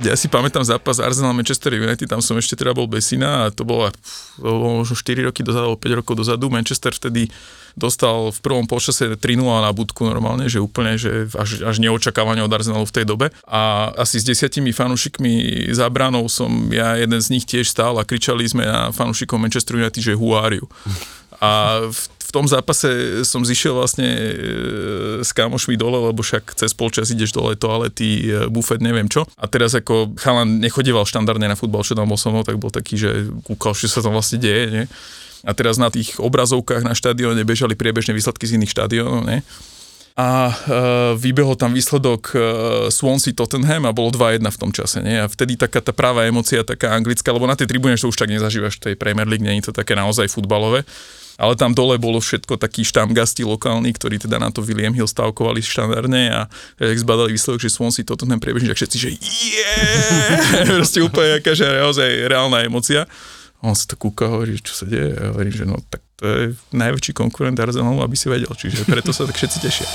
Ja si pamätám zápas Arsenal Manchester United, tam som ešte teda bol Besina a to bolo, to bolo možno 4 roky dozadu, 5 rokov dozadu. Manchester vtedy dostal v prvom polčase 3-0 na budku normálne, že úplne, že až, až neočakávanie od Arsenalu v tej dobe. A asi s desiatimi fanúšikmi za bránou som ja jeden z nich tiež stál a kričali sme na fanúšikov Manchester United, že who are you? A v v tom zápase som zišiel vlastne e, s kamošmi dole, lebo však cez polčas ideš dole toalety, e, bufet, neviem čo. A teraz ako chalan nechodieval štandardne na futbal, čo tam bol so mnou, tak bol taký, že kúkal, čo sa tam vlastne deje, nie? A teraz na tých obrazovkách na štadióne bežali priebežné výsledky z iných štadiónov, nie? a e, vybehol tam výsledok e, Swansea Tottenham a bolo 2-1 v tom čase. Nie? A vtedy taká tá práva emocia, taká anglická, lebo na tej tribúne to už tak nezažívaš v tej Premier League, nie je to také naozaj futbalové ale tam dole bolo všetko takí štamgasti lokálni, ktorí teda na to William Hill stavkovali štandardne a jak zbadali výsledok, že Swansea toto ten priebežne, tak všetci, že yeah! Proste úplne aká, že naozaj reálna emocia. On sa to kúka hovorí, čo sa deje. A že no tak to je najväčší konkurent Arsenalu, aby si vedel. Čiže preto sa tak všetci tešia.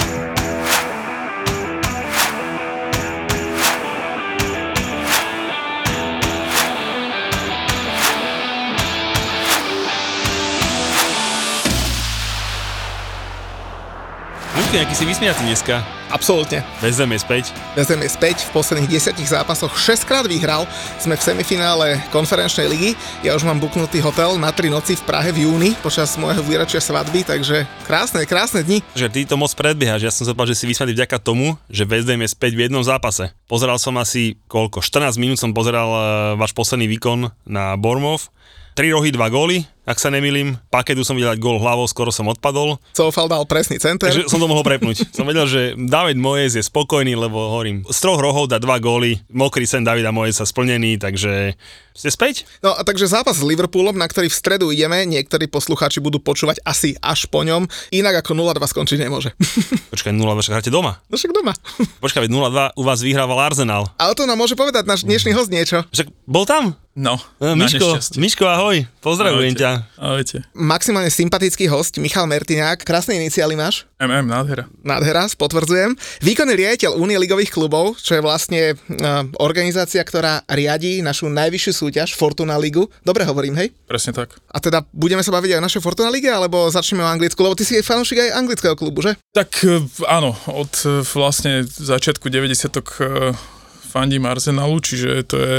Luky, aký si vysmiatý dneska. Absolútne. Vezem je späť. Vezem je späť. V posledných desiatich zápasoch 6 krát vyhral. Sme v semifinále konferenčnej ligy. Ja už mám buknutý hotel na 3 noci v Prahe v júni počas môjho výročia svadby, takže krásne, krásne dni. Že ty to moc predbiehaš. Ja som sa že si vysmiatý vďaka tomu, že Vezem je späť v jednom zápase. Pozeral som asi koľko? 14 minút som pozeral uh, váš posledný výkon na Bormov. 3 rohy, 2 góly, ak sa nemýlim. Paketu som videl gól hlavou, skoro som odpadol. Coufal dal presný center. Takže som to mohol prepnúť. som vedel, že David Moyes je spokojný, lebo hovorím, z troch rohov dá dva góly, mokrý sen Davida Moyesa splnený, takže ste späť? No a takže zápas s Liverpoolom, na ktorý v stredu ideme, niektorí poslucháči budú počúvať asi až po ňom, inak ako 0-2 skončiť nemôže. Počkaj, 0-2 však hráte doma. No však doma. Počkaj, 0-2 u vás vyhrával Arsenal. Ale to nám môže povedať náš dnešný host niečo. Však bol tam? No, no Miško, Miško, ahoj, pozdravujem Ahojte. ťa. Ahojte. Maximálne sympatický host, Michal Mertiniak. Krásne iniciály máš? MM, nádhera. Nádhera, potvrdzujem. Výkonný riaditeľ Únie ligových klubov, čo je vlastne uh, organizácia, ktorá riadí našu najvyššiu súťaž, Fortuna Ligu. Dobre hovorím, hej? Presne tak. A teda budeme sa baviť aj o našej Fortuna Lige, alebo začneme o Anglicku, lebo ty si aj fanúšik aj anglického klubu, že? Tak e, áno, od e, vlastne začiatku 90 fandím Arsenalu, čiže to je,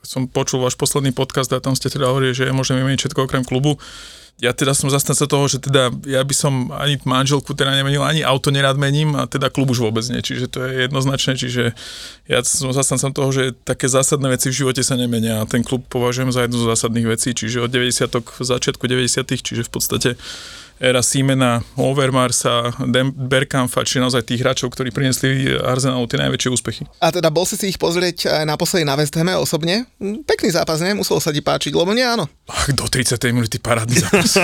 som počul váš posledný podcast a tam ste teda hovorili, že môžeme meniť všetko okrem klubu. Ja teda som zastanca toho, že teda ja by som ani manželku teda nemenil, ani auto nerad mením a teda klub už vôbec nie, čiže to je jednoznačné, čiže ja som zastancom toho, že také zásadné veci v živote sa nemenia a ten klub považujem za jednu z zásadných vecí, čiže od 90 v začiatku 90 čiže v podstate éra Siemena, Overmarsa, Berkamfa, či naozaj tých hráčov, ktorí priniesli Arsenalu tie najväčšie úspechy. A teda bol si si ich pozrieť aj naposledy na West Hame osobne? Hm, pekný zápas, ne? Musel sa ti páčiť, lebo nie áno. Ach, do 30. minúty parádny zápas.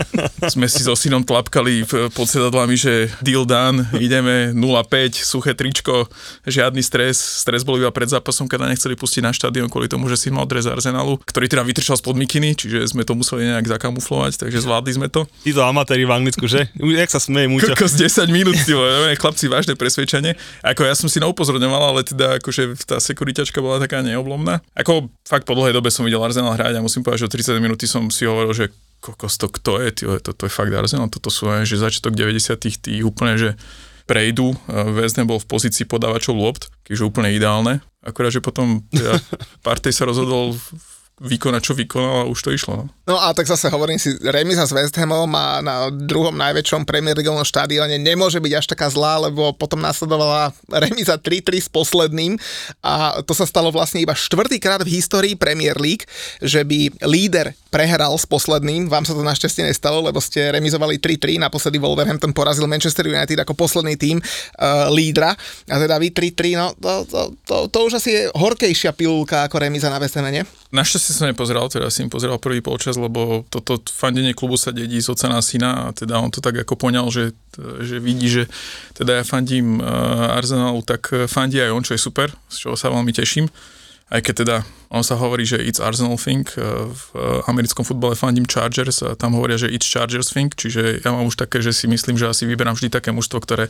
Sme si so synom tlapkali pod sedadlami, že deal done, ideme 0-5, suché tričko, žiadny stres. Stres bol iba pred zápasom, keď nechceli pustiť na štadión kvôli tomu, že si mal dres Arsenalu, ktorý teda vytrčal spod mikiny, čiže sme to museli nejak zakamuflovať, takže zvládli sme to. Títo amatéri v Anglicku, že? Jak sa smeje Muťo? Kokos 10 minút, ty chlapci, vážne presvedčenie. Ako ja som si neupozorňoval, ale teda akože tá sekuritačka bola taká neoblomná. Ako fakt po dlhej dobe som videl Arsenal hrať a musím povedať, že o 30 minúty som si hovoril, že kokos to kto je, tyjo, to, to je fakt Arsenal, toto sú že začiatok 90 tých úplne, že prejdu. West bol v pozícii podávačov lopt, keďže úplne ideálne. Akurát, že potom teda Partey sa rozhodol vykonať, čo vykonal a už to išlo. No. No a tak zase hovorím si, remiza s West Hamom a na druhom najväčšom Premier Leagueovom štadióne nemôže byť až taká zlá, lebo potom nasledovala remiza 3-3 s posledným a to sa stalo vlastne iba štvrtýkrát v histórii Premier League, že by líder prehral s posledným, vám sa to našťastie nestalo, lebo ste remizovali 3-3, naposledy Wolverhampton porazil Manchester United ako posledný tým uh, lídra a teda vy 3-3, no to, to, to, to už asi je horkejšia pilulka ako remiza na West Hame, nie? Našťastie som nepozeral, teda si im pozeral prvý polčas, lebo toto fandenie klubu sa dedí z oca na syna a teda on to tak ako poňal, že, že vidí, že teda ja fandím uh, Arsenalu, tak fandí aj on, čo je super, z čoho sa veľmi teším aj keď teda on sa hovorí, že it's Arsenal thing, eh, v americkom futbale fandím Chargers a tam hovoria, že it's Chargers thing, čiže ja mám už také, že si myslím, že asi vyberám vždy také mužstvo, ktoré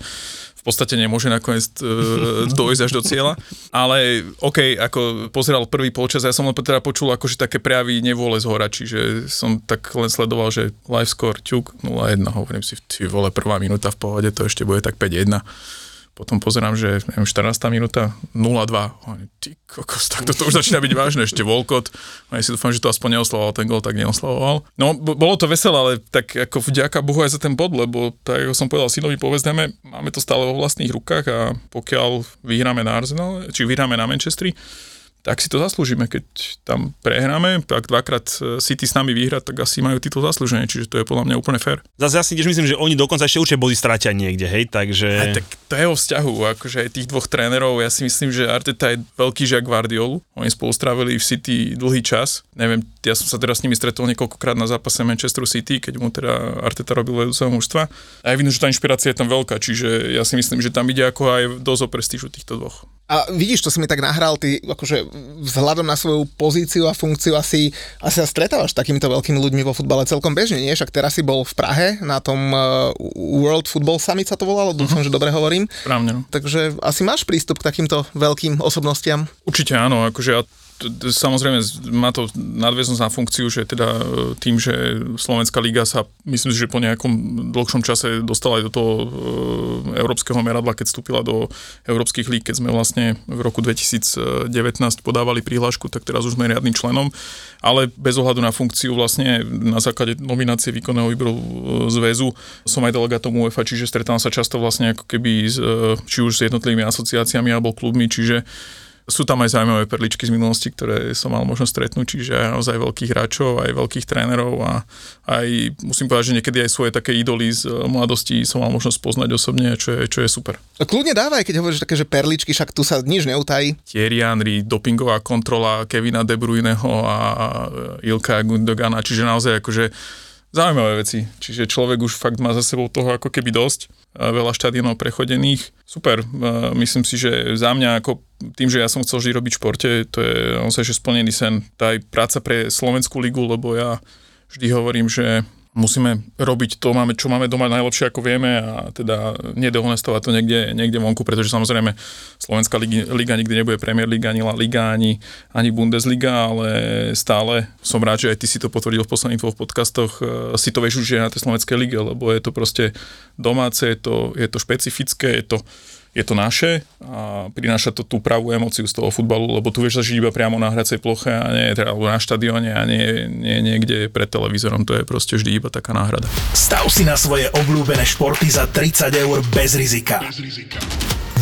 v podstate nemôže nakoniec eh, dojsť až do cieľa. Ale OK, ako pozeral prvý polčas, ja som len teda počul akože také prejavy nevôle z hora, čiže som tak len sledoval, že live score ťuk 0-1, hovorím si, ty vole, prvá minúta v pohode, to ešte bude tak 5-1 potom pozerám, že neviem, 14. minúta 0-2. Ty kokos, tak toto už začína byť vážne, ešte Volkot. Ja si dúfam, že to aspoň neoslavoval ten gol, tak neoslavoval. No, bolo to veselé, ale tak ako vďaka Bohu aj za ten bod, lebo tak ako som povedal synovi, povedzme, máme to stále vo vlastných rukách a pokiaľ vyhráme na Arsenal, či vyhráme na Manchestri, tak si to zaslúžime. Keď tam prehráme, ak dvakrát e, City s nami vyhrať, tak asi majú titul zaslúženie, čiže to je podľa mňa úplne fér. Zase ja si tiež myslím, že oni dokonca ešte určite body stratia niekde, hej, takže... Aj, tak to je o vzťahu, akože aj tých dvoch trénerov, ja si myslím, že Arteta je veľký žiak Guardiolu, oni spolu strávili v City dlhý čas, neviem, ja som sa teraz s nimi stretol niekoľkokrát na zápase Manchester City, keď mu teda Arteta robil vedúceho mužstva a ja vidím, že tá inšpirácia je tam veľká, čiže ja si myslím, že tam ide ako aj dosť o prestížu týchto dvoch. A vidíš, to si mi tak nahral, ty akože vzhľadom na svoju pozíciu a funkciu asi, asi sa stretávaš s takýmito veľkými ľuďmi vo futbale celkom bežne, nie? Však teraz si bol v Prahe na tom uh, World Football Summit sa to volalo, dúfam, uh-huh. že dobre hovorím. Správne. No. Takže asi máš prístup k takýmto veľkým osobnostiam? Určite áno, akože ja samozrejme má to nadväznosť na funkciu, že teda e, tým, že Slovenská liga sa myslím si, že po nejakom dlhšom čase dostala aj do toho e, európskeho meradla, keď vstúpila do európskych líg, keď sme vlastne v roku 2019 podávali prihlášku, tak teraz už sme riadnym členom, ale bez ohľadu na funkciu vlastne na základe nominácie výkonného výboru e, zväzu som aj delegátom UEFA, čiže stretám sa často vlastne ako keby s, či už s jednotlivými asociáciami alebo klubmi, čiže sú tam aj zaujímavé perličky z minulosti, ktoré som mal možnosť stretnúť, čiže aj naozaj veľkých hráčov, aj veľkých trénerov a aj musím povedať, že niekedy aj svoje také idoly z eh, mladosti som mal možnosť poznať osobne, čo je, čo je super. A kľudne dávaj, keď hovoríš také, že perličky, však tu sa nič neutají. Thierry Henry, dopingová kontrola Kevina De Bruyneho a Ilka Gundogana, čiže naozaj akože zaujímavé veci. Čiže človek už fakt má za sebou toho ako keby dosť, veľa štadionov prechodených. Super, myslím si, že za mňa ako tým, že ja som chcel vždy robiť v športe, to je naozaj že splnený sen. Tá aj práca pre Slovenskú ligu, lebo ja vždy hovorím, že musíme robiť to, máme, čo máme doma najlepšie, ako vieme a teda nedehonestovať to niekde, niekde vonku, pretože samozrejme Slovenská liga, nikdy nebude Premier Liga, ani La Liga, ani, ani Bundesliga, ale stále som rád, že aj ty si to potvrdil v posledných dvoch podcastoch, e, si to vieš už na tej Slovenskej lige, lebo je to proste domáce, je to, je to špecifické, je to je to naše a prináša to tú pravú emociu z toho futbalu, lebo tu vieš zažiť iba priamo na hracej ploche a nie teda na štadióne a nie, nie niekde pred televízorom, to je proste vždy iba taká náhrada. Stav si na svoje obľúbené športy za 30 eur bez rizika. Bez rizika.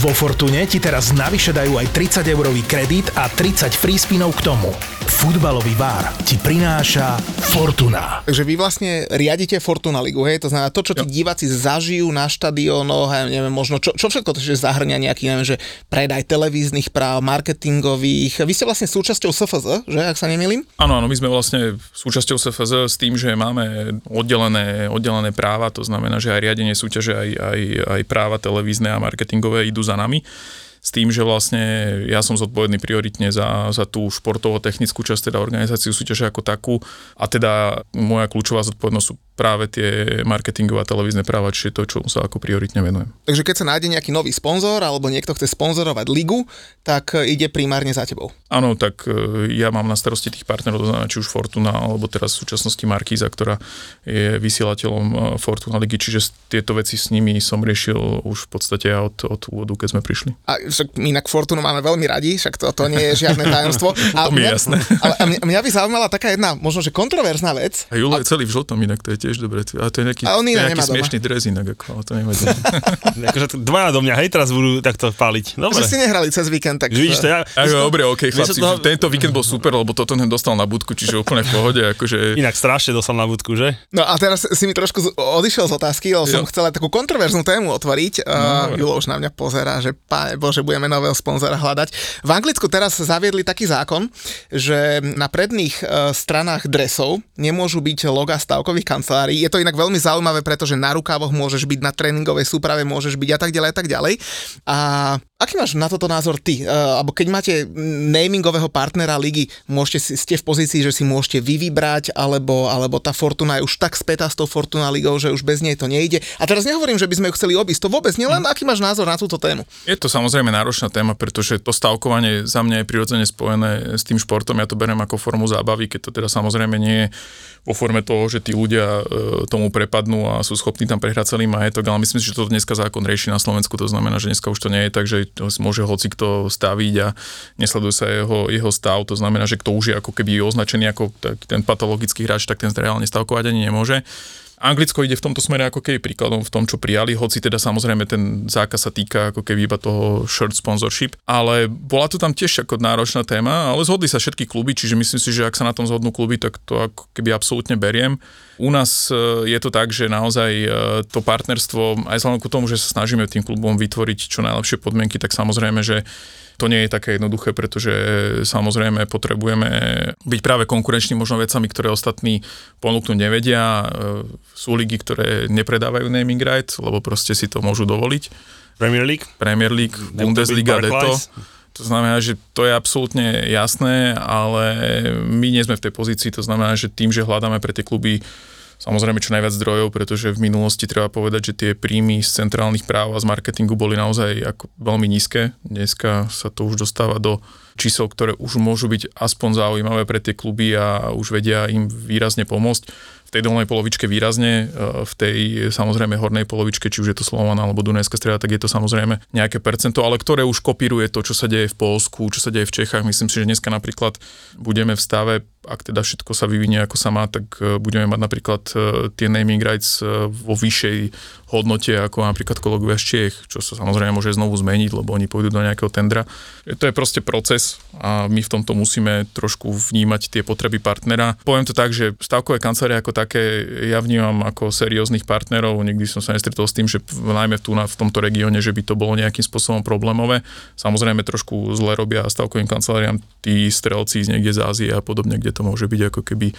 Vo Fortune ti teraz navyše dajú aj 30 eurový kredit a 30 free spinov k tomu. Futbalový bar ti prináša Fortuna. Takže vy vlastne riadite Fortuna Ligu, hej? To znamená to, čo tí diváci zažijú na štadiónoch, ja neviem, možno, čo, čo všetko to zahrňa nejaký, neviem, že predaj televíznych práv, marketingových. Vy ste vlastne súčasťou SFZ, že, ak sa nemýlim? Áno, áno, my sme vlastne súčasťou SFZ s tým, že máme oddelené, oddelené práva, to znamená, že aj riadenie súťaže, aj, aj, aj práva televízne a marketingové idú za nami s tým, že vlastne ja som zodpovedný prioritne za, za tú športovo-technickú časť, teda organizáciu súťaže ako takú a teda moja kľúčová zodpovednosť sú práve tie marketingové a televízne práva, čiže to, čo sa ako prioritne venujem. Takže keď sa nájde nejaký nový sponzor alebo niekto chce sponzorovať ligu, tak e, ide primárne za tebou. Áno, tak e, ja mám na starosti tých partnerov, či už Fortuna, alebo teraz v súčasnosti Markíza, ktorá je vysielateľom e, Fortuna ligy, čiže tieto veci s nimi som riešil už v podstate od, od úvodu, keď sme prišli. A však my inak Fortunu máme veľmi radi, však to, to nie je žiadne tajomstvo. To mi je mňa, jasné. Ale a mňa, mňa by zaujímala taká jedna, možno, že kontroverzná vec. A Julo je celý v žltom inak, to je tiež dobre. A to je nejaký, A on inak nejaký nemá doma. smiešný dres inak, ako, ale to nevadí. Akože dvaja do mňa, hej, teraz budú takto páliť. Dobre. Že ste nehrali cez víkend, tak... Vidíš to, ja... Ako, dobre, OK, Mne sa chlapci, to- tento víkend bol super, lebo toto ten dostal na budku, čiže úplne v pohode, akože... Inak strašne dostal na budku, že? No a teraz si mi trošku odišiel z otázky, lebo som chcel takú kontroverznú tému otvoriť. Uh, dobre. Julo už na mňa pozerá, že páne Bože, budeme nového sponzora hľadať. V Anglicku teraz zaviedli taký zákon, že na predných uh, stranách dresov nemôžu byť loga stavkových kancelárií. Je to inak veľmi zaujímavé, pretože na rukávoch môžeš byť, na tréningovej súprave môžeš byť a tak ďalej a tak ďalej. A aký máš na toto názor ty? Uh, alebo keď máte namingového partnera ligy, môžete ste v pozícii, že si môžete vy vybrať, alebo, alebo tá Fortuna je už tak spätá s tou Fortuna ligou, že už bez nej to nejde. A teraz nehovorím, že by sme ju chceli obísť, to vôbec nie, len aký máš názor na túto tému? Je to samozrejme náročná téma, pretože to stavkovanie za mňa je prirodzene spojené s tým športom. Ja to beriem ako formu zábavy, keď to teda samozrejme nie je vo forme toho, že tí ľudia e, tomu prepadnú a sú schopní tam prehrať celý majetok, ale myslím si, že to dneska zákon rieši na Slovensku, to znamená, že dneska už to nie je tak, že môže hoci kto staviť a nesleduje sa jeho, jeho stav, to znamená, že kto už je ako keby označený ako ten patologický hráč, tak ten reálne stavkovať ani nemôže. Anglicko ide v tomto smere ako keby príkladom v tom, čo prijali, hoci teda samozrejme ten zákaz sa týka ako keby iba toho shirt sponsorship, ale bola to tam tiež ako náročná téma, ale zhodli sa všetky kluby, čiže myslím si, že ak sa na tom zhodnú kluby, tak to ako keby absolútne beriem. U nás e, je to tak, že naozaj e, to partnerstvo, aj vzhľadom ku tomu, že sa snažíme tým klubom vytvoriť čo najlepšie podmienky, tak samozrejme, že to nie je také jednoduché, pretože samozrejme potrebujeme byť práve konkurenční možno vecami, ktoré ostatní ponúknuť nevedia. E, Sú ligy, ktoré nepredávajú naming rights, lebo proste si to môžu dovoliť. Premier League? Premier League, Bundesliga, Deto. To znamená, že to je absolútne jasné, ale my nie sme v tej pozícii, to znamená, že tým, že hľadáme pre tie kluby samozrejme čo najviac zdrojov, pretože v minulosti treba povedať, že tie príjmy z centrálnych práv a z marketingu boli naozaj ako veľmi nízke. Dneska sa to už dostáva do čísel, ktoré už môžu byť aspoň zaujímavé pre tie kluby a už vedia im výrazne pomôcť. V tej dolnej polovičke výrazne, e, v tej samozrejme hornej polovičke, či už je to Slovan alebo Dunajská streda, tak je to samozrejme nejaké percento, ale ktoré už kopíruje to, čo sa deje v Polsku, čo sa deje v Čechách. Myslím si, že dneska napríklad budeme v stave, ak teda všetko sa vyvinie ako sa má, tak e, budeme mať napríklad e, tie naming rights e, vo vyššej hodnote ako napríklad kolegovia z Čiech, čo sa samozrejme môže znovu zmeniť, lebo oni pôjdu do nejakého tendra. To je proste proces a my v tomto musíme trošku vnímať tie potreby partnera. Poviem to tak, že stavkové kancelárie ako také ja vnímam ako serióznych partnerov, nikdy som sa nestretol s tým, že najmä tu na, v tomto regióne, že by to bolo nejakým spôsobom problémové. Samozrejme trošku zle robia stavkovým kanceláriám tí strelci z niekde z Ázie a podobne, kde to môže byť ako keby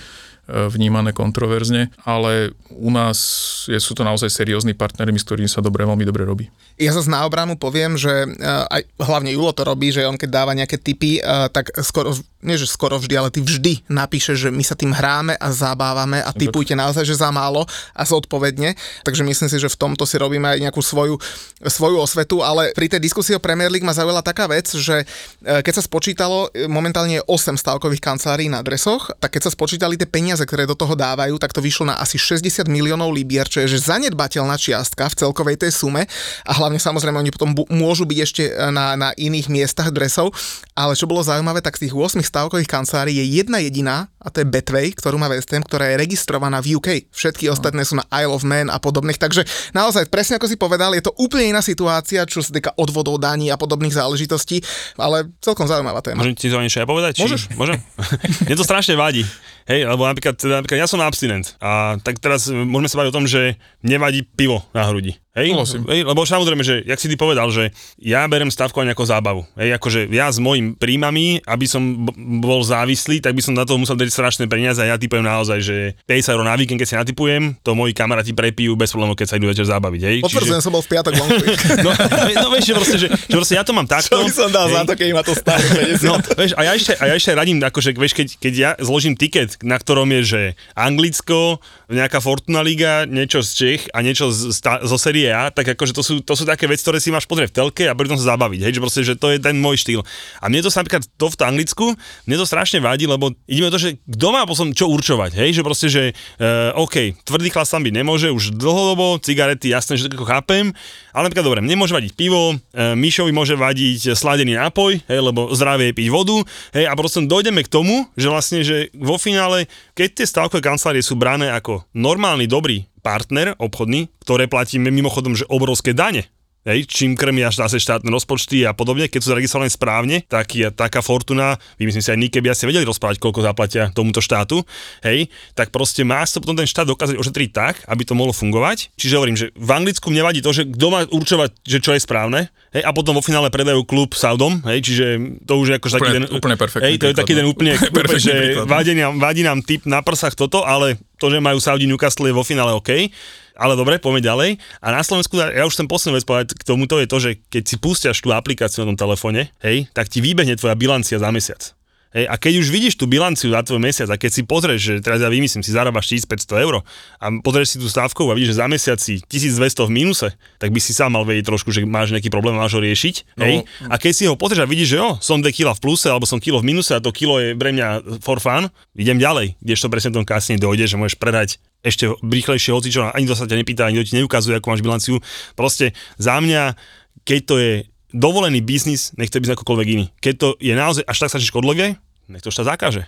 vnímané kontroverzne, ale u nás je, sú to naozaj seriózni partnery, s ktorými sa dobre, veľmi dobre robí. Ja zase na obranu poviem, že uh, aj hlavne Julo to robí, že on keď dáva nejaké tipy, uh, tak skoro, nie že skoro vždy, ale ty vždy napíše, že my sa tým hráme a zabávame a typujte naozaj, že za málo a zodpovedne. Takže myslím si, že v tomto si robíme aj nejakú svoju, svoju osvetu, ale pri tej diskusii o Premier League ma zaujala taká vec, že keď sa spočítalo, momentálne je 8 stavkových kancelárií na dresoch, tak keď sa spočítali tie peniaze, ktoré do toho dávajú, tak to vyšlo na asi 60 miliónov libier, čo je že zanedbateľná čiastka v celkovej tej sume. A hlavne samozrejme oni potom bu- môžu byť ešte e, na, na iných miestach dresov, ale čo bolo zaujímavé, tak z tých 8 stavkových kancelárií je jedna jediná a to je Betway, ktorú má West Ham, ktorá je registrovaná v UK. Všetky ostatné sú na Isle of Man a podobných, takže naozaj presne ako si povedal, je to úplne iná situácia, čo sa týka odvodov daní a podobných záležitostí, ale celkom zaujímavá téma. Môžem ti to niečo aj povedať? Či- Môžeš. Môžem? Mne to strašne vadí. Hej, lebo napríklad, napríklad ja som abstinent a tak teraz môžeme sa baviť o tom, že nevadí pivo na hrudi. Hej, Súhlasím. hej, lebo samozrejme, že, jak si ty povedal, že ja berem stavkovanie ako zábavu. Hej, akože ja s mojimi príjmami, aby som bol závislý, tak by som na to musel dať strašné peniaze a ja typujem naozaj, že 50 eur na víkend, keď si natypujem, to moji kamaráti prepijú bez problémov, keď sa idú večer zabaviť. Hej, Potvrdzujem, som bol v piatok vonku. No, no vieš, že proste, že, že proste ja to mám takto. Čo by som dal hej. za to, keď ma to stále 50? No, vieš, a ja ešte, a ja ešte radím, akože, vieš, keď, keď ja zložím tiket, na ktorom je, že Anglicko, nejaká Fortuna Liga, niečo z Čech a niečo z, sta- zo série A, tak akože to sú, to sú také veci, ktoré si máš pozrieť v telke a pri tom sa zabaviť, hej, že proste, že to je ten môj štýl. A mne to sa napríklad to v Anglicku, mne to strašne vadí, lebo ideme to, že kto má potom čo určovať, hej, že proste, že uh, OK, tvrdý chlas tam byť nemôže už dlhodobo, cigarety, jasné, že to chápem, ale napríklad dobre, nemôže vadiť pivo, uh, Mišovi môže vadiť sladený nápoj, hej, lebo zdravie je piť vodu, hej, a proste dojdeme k tomu, že vlastne, že vo finále, keď tie stavkové kancelárie sú brané ako normálny, dobrý partner obchodný, ktoré platíme mimochodom, že obrovské dane, Hej, čím krmia zase štátne rozpočty a podobne, keď sú zaregistrované správne, tak je taká fortuna, vymyslím si aj Nike by asi vedeli rozprávať, koľko zaplatia tomuto štátu, hej, tak proste má sa potom ten štát dokázať ošetriť tak, aby to mohlo fungovať. Čiže hovorím, že v Anglicku mne vadí to, že kto má určovať, že čo je správne, hej, a potom vo finále predajú klub Saudom, hej, čiže to už je ako taký den, úplne perfektný hej, to je taký den úplne, úplne že vadí nám, vadí nám typ na prsách toto, ale to, že majú Saudi Newcastle je vo finále OK ale dobre, poďme ďalej. A na Slovensku, ja už chcem poslednú vec povedať k tomuto, je to, že keď si pustiaš tú aplikáciu na tom telefóne, hej, tak ti vybehne tvoja bilancia za mesiac. Hej, a keď už vidíš tú bilanciu za tvoj mesiac a keď si pozrieš, že teraz ja vymyslím, si zarábaš 1500 eur a pozrieš si tú stávku a vidíš, že za mesiac si 1200 v mínuse, tak by si sám mal vedieť trošku, že máš nejaký problém máš ho riešiť. No. Hej? A keď si ho pozrieš a vidíš, že jo, som 2 kg v pluse alebo som kilo v mínuse a to kilo je pre mňa for fun, idem ďalej, kdežto presne tom kasne dojde, že môžeš predať ešte rýchlejšie hocičo, ani to sa ťa nepýta, ani ti neukazuje, ako máš bilanciu. Proste za mňa, keď to je dovolený biznis, nech to byť akokoľvek iný. Keď to je naozaj až tak sa škodlivé, nech to štát zakáže.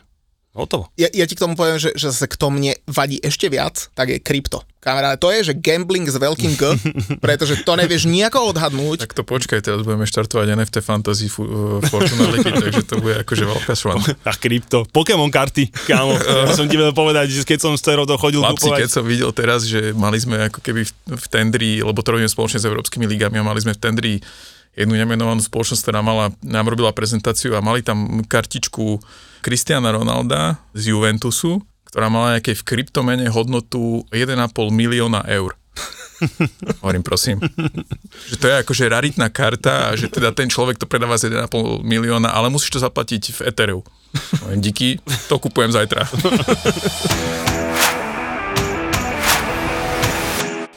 Hotovo. Ja, ja ti k tomu poviem, že, že zase kto mne vadí ešte viac, tak je krypto. Kamaráde, to je, že gambling s veľkým G, pretože to nevieš nejako odhadnúť. Tak to počkaj, teraz budeme štartovať NFT Fantasy fu, uh, Fortuna Liquid, takže to bude akože veľká švan. A krypto, Pokémon karty, kámo. ja som ti vedel povedať, že keď som z toho chodil Chlapci, kupovať. keď som videl teraz, že mali sme ako keby v, v tendri, lebo to robíme spoločne s európskymi ligami a mali sme v tendri jednu nemenovanú spoločnosť, ktorá mala, nám robila prezentáciu a mali tam kartičku Cristiana Ronalda z Juventusu, ktorá mala nejaké v kryptomene hodnotu 1,5 milióna eur. Hovorím, prosím. Že to je akože raritná karta a že teda ten človek to predáva za 1,5 milióna, ale musíš to zaplatiť v Ethereum. Hovorím, díky, to kupujem zajtra.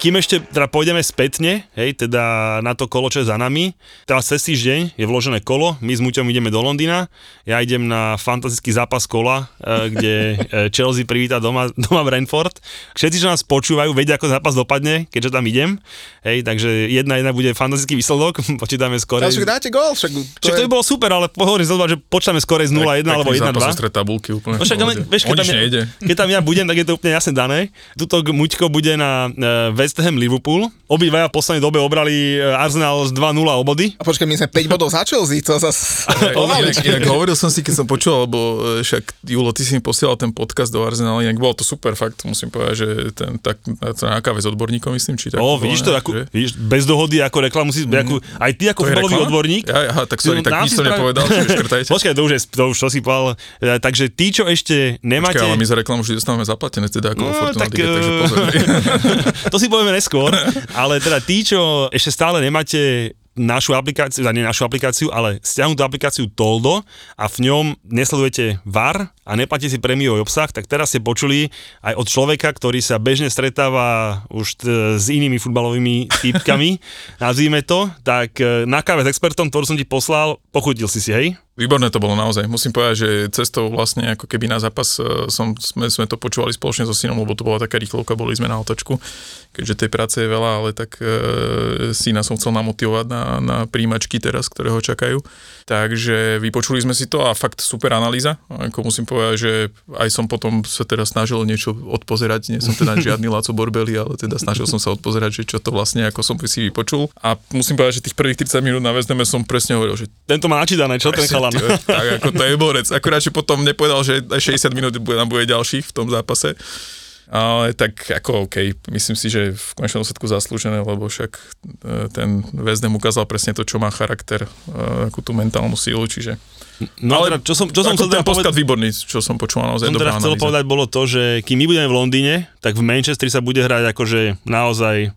Kým ešte teda pôjdeme spätne, hej, teda na to kolo, čo je za nami, teraz cez týždeň je vložené kolo, my s Muťom ideme do Londýna, ja idem na fantastický zápas kola, e, kde e, Chelsea privíta doma, doma Brentford. Všetci, čo nás počúvajú, vedia, ako zápas dopadne, keďže tam idem, hej, takže jedna jedna bude fantastický výsledok, počítame skore. Ale však dáte gól, však to, Však to by bolo super, ale pohovorím sa, že počítame skore z 0-1 alebo 1-2. tabulky úplne. No však, ale, vieš, keď, tam ja, keď tam ja budem, tak je to úplne jasne dané. Tuto Muťko bude na uh, West Ham Liverpool. Obidvaja v poslednej dobe obrali e, Arsenal z 2-0 obody. A počkaj, my sme 5 bodov za Chelsea, to zase... inak, hovoril som si, keď som počul, lebo e, však Julo, ty si mi posielal ten podcast do Arsenalu, inak bolo to super, fakt, musím povedať, že ten, tak, na káve s odborníkom, myslím, či tak. O, vidíš to, ako, vidíš, bez dohody, ako reklamu si, mm, ako, aj ty ako futbalový odborník. Ja, aha, tak sorry, tak nič to nepovedal, čiže Počkaj, to už je, to už čo si povedal. E, takže tí, čo ešte nemáte... Počkaj, ale my za reklamu vždy dostávame zaplatené, teda ako no, Fortuna tak, Digi, takže pozor. to si povieme neskôr skôr, ale teda tí, čo ešte stále nemáte našu aplikáciu, nie našu aplikáciu, ale stiahnutú aplikáciu Toldo a v ňom nesledujete VAR a neplatíte si prémiový obsah, tak teraz ste počuli aj od človeka, ktorý sa bežne stretáva už t- s inými futbalovými typkami, nazvíme to, tak e, na káve s expertom, ktorú som ti poslal, pochutil si si, hej? Výborné to bolo naozaj. Musím povedať, že cestou vlastne ako keby na zápas e, som, sme, sme to počúvali spoločne so synom, lebo to bola taká rýchlovka, boli sme na otočku, keďže tej práce je veľa, ale tak e, syna som chcel namotivovať na, na príjimačky teraz, ktoré ho čakajú. Takže vypočuli sme si to a fakt super analýza. Ako musím povedať, že aj som potom sa teda snažil niečo odpozerať, nie som teda žiadny Laco Borbeli, ale teda snažil som sa odpozerať, že čo to vlastne ako som si vypočul. A musím povedať, že tých prvých 30 minút na Vezdeme som presne hovoril, že tento má načítané, čo ten chalan. tak ako to je borec. Akurát, že potom nepovedal, že 60 minút nám bude ďalších v tom zápase. Ale tak ako OK, myslím si, že v konečnom dôsledku zaslúžené, lebo však e, ten Vezdem ukázal presne to, čo má charakter, e, akú tú mentálnu sílu, čiže... No ale teda, čo som, čo som chcel ten povedať, výborný, čo som počul naozaj som teda chcel analýza. povedať bolo to, že kým my budeme v Londýne, tak v Manchestri sa bude hrať akože naozaj,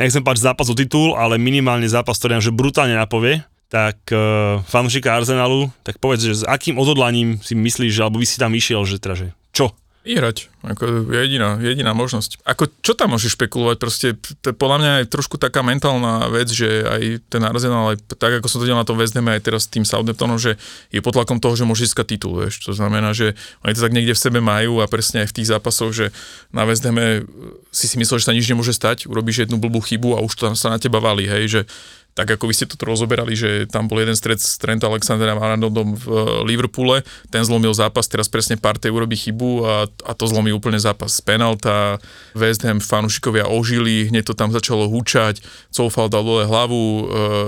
nechcem páčiť zápas o titul, ale minimálne zápas, ktorý nám že brutálne napovie tak uh, fanúšika Arsenalu, tak povedz, že s akým odhodlaním si myslíš, alebo by si tam išiel, že teda, že čo? Vyhrať, ako jediná, jediná možnosť. Ako, čo tam môžeš špekulovať? Proste, to podľa mňa je trošku taká mentálna vec, že aj ten Arsenal, aj tak ako som to delal na tom West aj teraz s tým Southamptonom, že je pod tlakom toho, že môže získať titul, vieš. To znamená, že oni to tak niekde v sebe majú a presne aj v tých zápasoch, že na Hame si si myslel, že sa nič nemôže stať, urobíš jednu blbú chybu a už to sa na teba valí, hej, že tak ako vy ste to rozoberali, že tam bol jeden stred s Trent Alexanderom Arnoldom v eh, Liverpoole, ten zlomil zápas, teraz presne Partey urobí chybu a, a to zlomí úplne zápas z penalta, West Ham fanúšikovia ožili, hneď to tam začalo húčať, Coufal dal dole hlavu, e,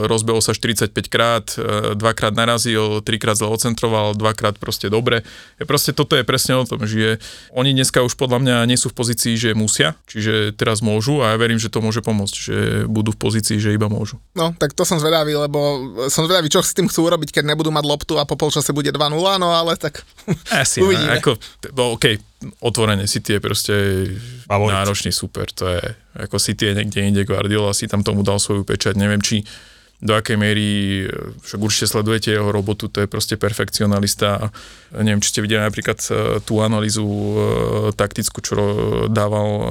rozbehol sa 45 krát, e, dvakrát narazil, trikrát zle ocentroval, dvakrát proste dobre. E, proste toto je presne o tom, že oni dneska už podľa mňa nie sú v pozícii, že musia, čiže teraz môžu a ja verím, že to môže pomôcť, že budú v pozícii, že iba môžu. No, tak to som zvedavý, lebo som zvedavý, čo s tým chcú urobiť, keď nebudú mať loptu a po polčase bude 2-0, no ale tak Asi, uvidíme. Ako, no, OK, otvorene City je proste Favorit. náročný super, to je, ako City je niekde inde, Guardiola si tam tomu dal svoju pečať, neviem či do akej miery, však určite sledujete jeho robotu, to je proste perfekcionalista. Neviem, či ste videli napríklad e, tú analýzu e, taktickú, čo dával e,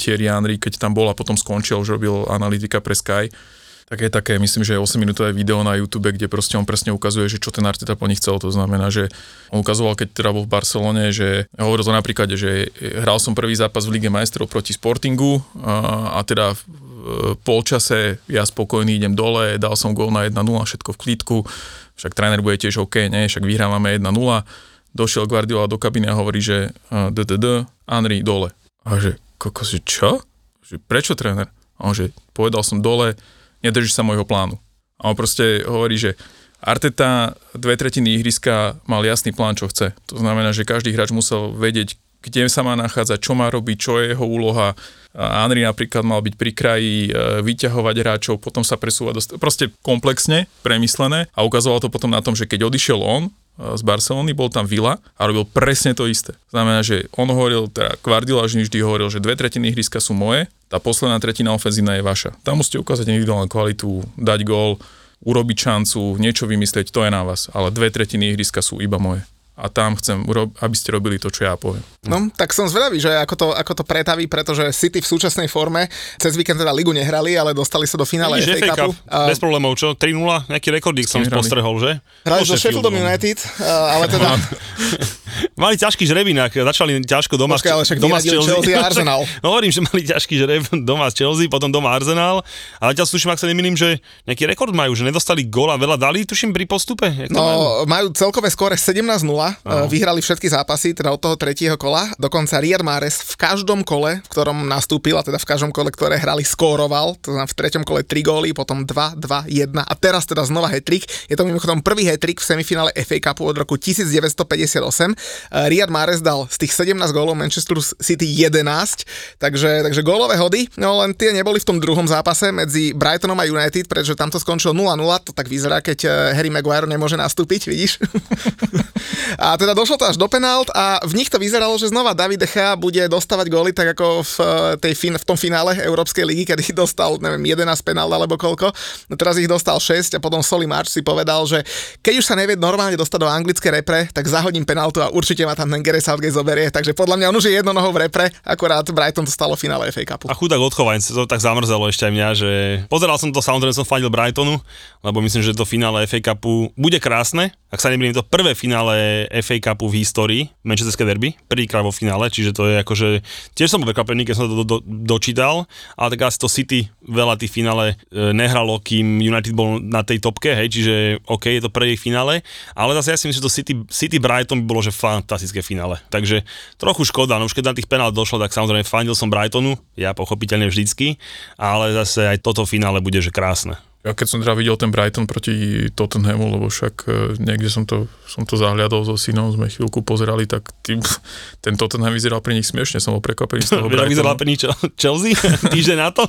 Thierry Henry, keď tam bol a potom skončil, že robil analytika pre Sky tak je také, myslím, že je 8 minútové video na YouTube, kde proste on presne ukazuje, že čo ten Arteta po nich chcel. To znamená, že on ukazoval, keď teda bol v Barcelone, že hovoril to napríklad, že hral som prvý zápas v Lige majstrov proti Sportingu a, a teda v polčase ja spokojný idem dole, dal som gól na 1-0, všetko v klídku, však tréner bude tiež OK, ne, však vyhrávame 1-0. Došiel Guardiola do kabiny a hovorí, že DDD, Henry dole. A že, kokos, čo? Že prečo tréner? A on, že povedal som dole, nedržíš sa môjho plánu. A on proste hovorí, že Arteta dve tretiny ihriska mal jasný plán, čo chce. To znamená, že každý hráč musel vedieť, kde sa má nachádzať, čo má robiť, čo je jeho úloha. Henry napríklad mal byť pri kraji, e, vyťahovať hráčov, potom sa presúvať, proste komplexne, premyslené a ukazovalo to potom na tom, že keď odišiel on, z Barcelony, bol tam Vila a robil presne to isté. Znamená, že on hovoril, teda Guardiola vždy hovoril, že dve tretiny ihriska sú moje, tá posledná tretina ofenzívna je vaša. Tam musíte ukázať individuálnu kvalitu, dať gól, urobiť šancu, niečo vymyslieť, to je na vás. Ale dve tretiny ihriska sú iba moje. A tam chcem, aby ste robili to, čo ja poviem. No, tak som zvedavý, že ako to, ako to pretaví, pretože City v súčasnej forme cez víkend teda ligu nehrali, ale dostali sa do finále FA Cupu. Cup, bez problémov, čo? 3-0, nejaký rekordík som hrali? postrehol, že? Hrali So Sheffieldom United, a- ale teda, Mali ťažký žrebínak, začali ťažko doma, Počkaj, ale však doma vyradili Chelsea a Arsenal. No, hovorím, že mali ťažký žreb doma z Chelsea, potom doma Arsenal, ale ťa tuším, ak sa nemýlim, že nejaký rekord majú, že nedostali gól a veľa dali, tuším, pri postupe. Jak to majú? No, majú celkové skóre 17-0, uh, vyhrali všetky zápasy, teda od toho tretieho kola. Dokonca Riyad Mahrez v každom kole, v ktorom nastúpil, a teda v každom kole, ktoré hrali, skóroval. To znamená v treťom kole 3 góly, potom 2, 2, 1 a teraz teda znova hetrik. Je to mimochodom prvý hetrik v semifinále FA Cupu od roku 1958. Uh, Riyad Mahrez dal z tých 17 gólov Manchester City 11, takže, takže gólové hody, no len tie neboli v tom druhom zápase medzi Brightonom a United, pretože tam to skončilo 0-0, to tak vyzerá, keď eh, Harry Maguire nemôže nastúpiť, vidíš? a teda došlo to až do penált a v nich to vyzeralo, že znova David De Gea bude dostávať góly tak ako v, eh, tej fin- v tom finále Európskej ligy, kedy dostal, neviem, 11 penált alebo koľko. No teraz ich dostal 6 a potom Solly March si povedal, že keď už sa nevie normálne dostať do anglické repre, tak zahodím penáltu a určite ma tam ten Gary Southgate zoberie. Takže podľa mňa on už je jedno nohou v repre, akurát Brighton to stalo v finále FA Cupu. A chudák odchovanec, to tak zamrzelo ešte aj mňa, že pozeral som to, samozrejme som fandil Brightonu, lebo myslím, že to finále FA Cupu bude krásne. Ak sa nemýlim, to prvé finále FA Cupu v histórii, Manchesterské derby, prvýkrát vo finále, čiže to je akože, tiež som bol prekvapený, keď som to do, do, dočítal, ale tak asi to City veľa tých finále e, nehralo, kým United bol na tej topke, hej, čiže OK, je to prvý finále, ale zase ja si myslím, že to City, City Brighton by bolo, že fantastické finále. Takže trochu škoda, no už keď na tých penál došlo, tak samozrejme fandil som Brightonu, ja pochopiteľne vždycky, ale zase aj toto finále bude, že krásne. Ja keď som teda videl ten Brighton proti Tottenhamu, lebo však e, niekde som to, som to zahliadol so synom, sme chvíľku pozerali, tak tým, ten Tottenham vyzeral pre nich smiešne, som bol prekvapený z toho vyzerala Brightonu. pri nič Chelsea týždeň na to?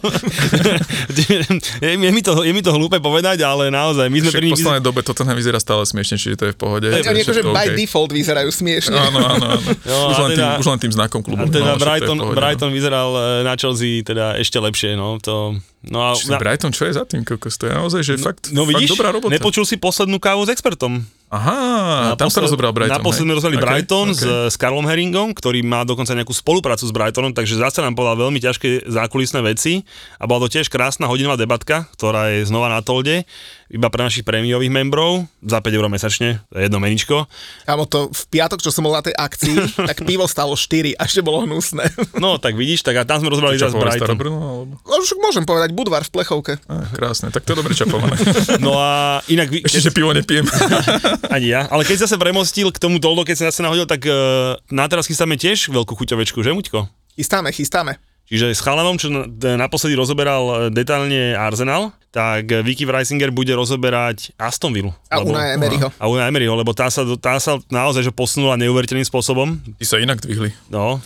je, je, mi to, je mi to hlúpe povedať, ale naozaj, my sme Však pri v nich... poslednej dobe Tottenham vyzerá stále smiešne, čiže to je v pohode. Oni akože by OK. default vyzerajú smiešne. Áno, áno, áno. No, už, len teda- tým, už len tým znakom klubu. A teda no, v Brighton, pohode, Brighton vyzeral e, na Chelsea teda ešte lepšie, no to... No, a, No. Čiže Brighton, čo je za tým, kokos? To je naozaj, že fakt, no fakt vidíš, dobrá robota. nepočul si poslednú kávu s expertom. Aha, tam sa rozoberal Brighton. Naposledy sme rozbrali Okay, Brighton okay. s, s Karlom Herringom, ktorý má dokonca nejakú spoluprácu s Brightonom, takže zase nám povedal veľmi ťažké zákulisné veci a bola to tiež krásna hodinová debatka, ktorá je znova na tolde, iba pre našich prémiových membrov, za 5 eur mesačne, to je jedno meničko. Kámo, to v piatok, čo som bol na tej akcii, tak pivo stalo 4 a ešte bolo hnusné. No tak vidíš, tak a tam sme rozbrali povedal Brighton. Alebo? No, môžem povedať, Budvar v plechovke. Á, krásne, tak to je dobre čapované. No a inak... Vy, Ešte, že pivo nepijem. Ani ja. Ale keď zase premostil k tomu doldo, keď sa zase nahodil, tak uh, na teraz chystáme tiež veľkú chuťovečku, že Muťko? Chystáme, chystáme. Čiže s chalanom, čo d- naposledy rozoberal e, detailne Arsenal, tak e, Vicky Weisinger bude rozoberať Aston Villa. A Unai Emeryho. A Unai Emeryho, lebo tá sa, tá sa naozaj že posunula neuveriteľným spôsobom. Ty sa inak dvihli. No,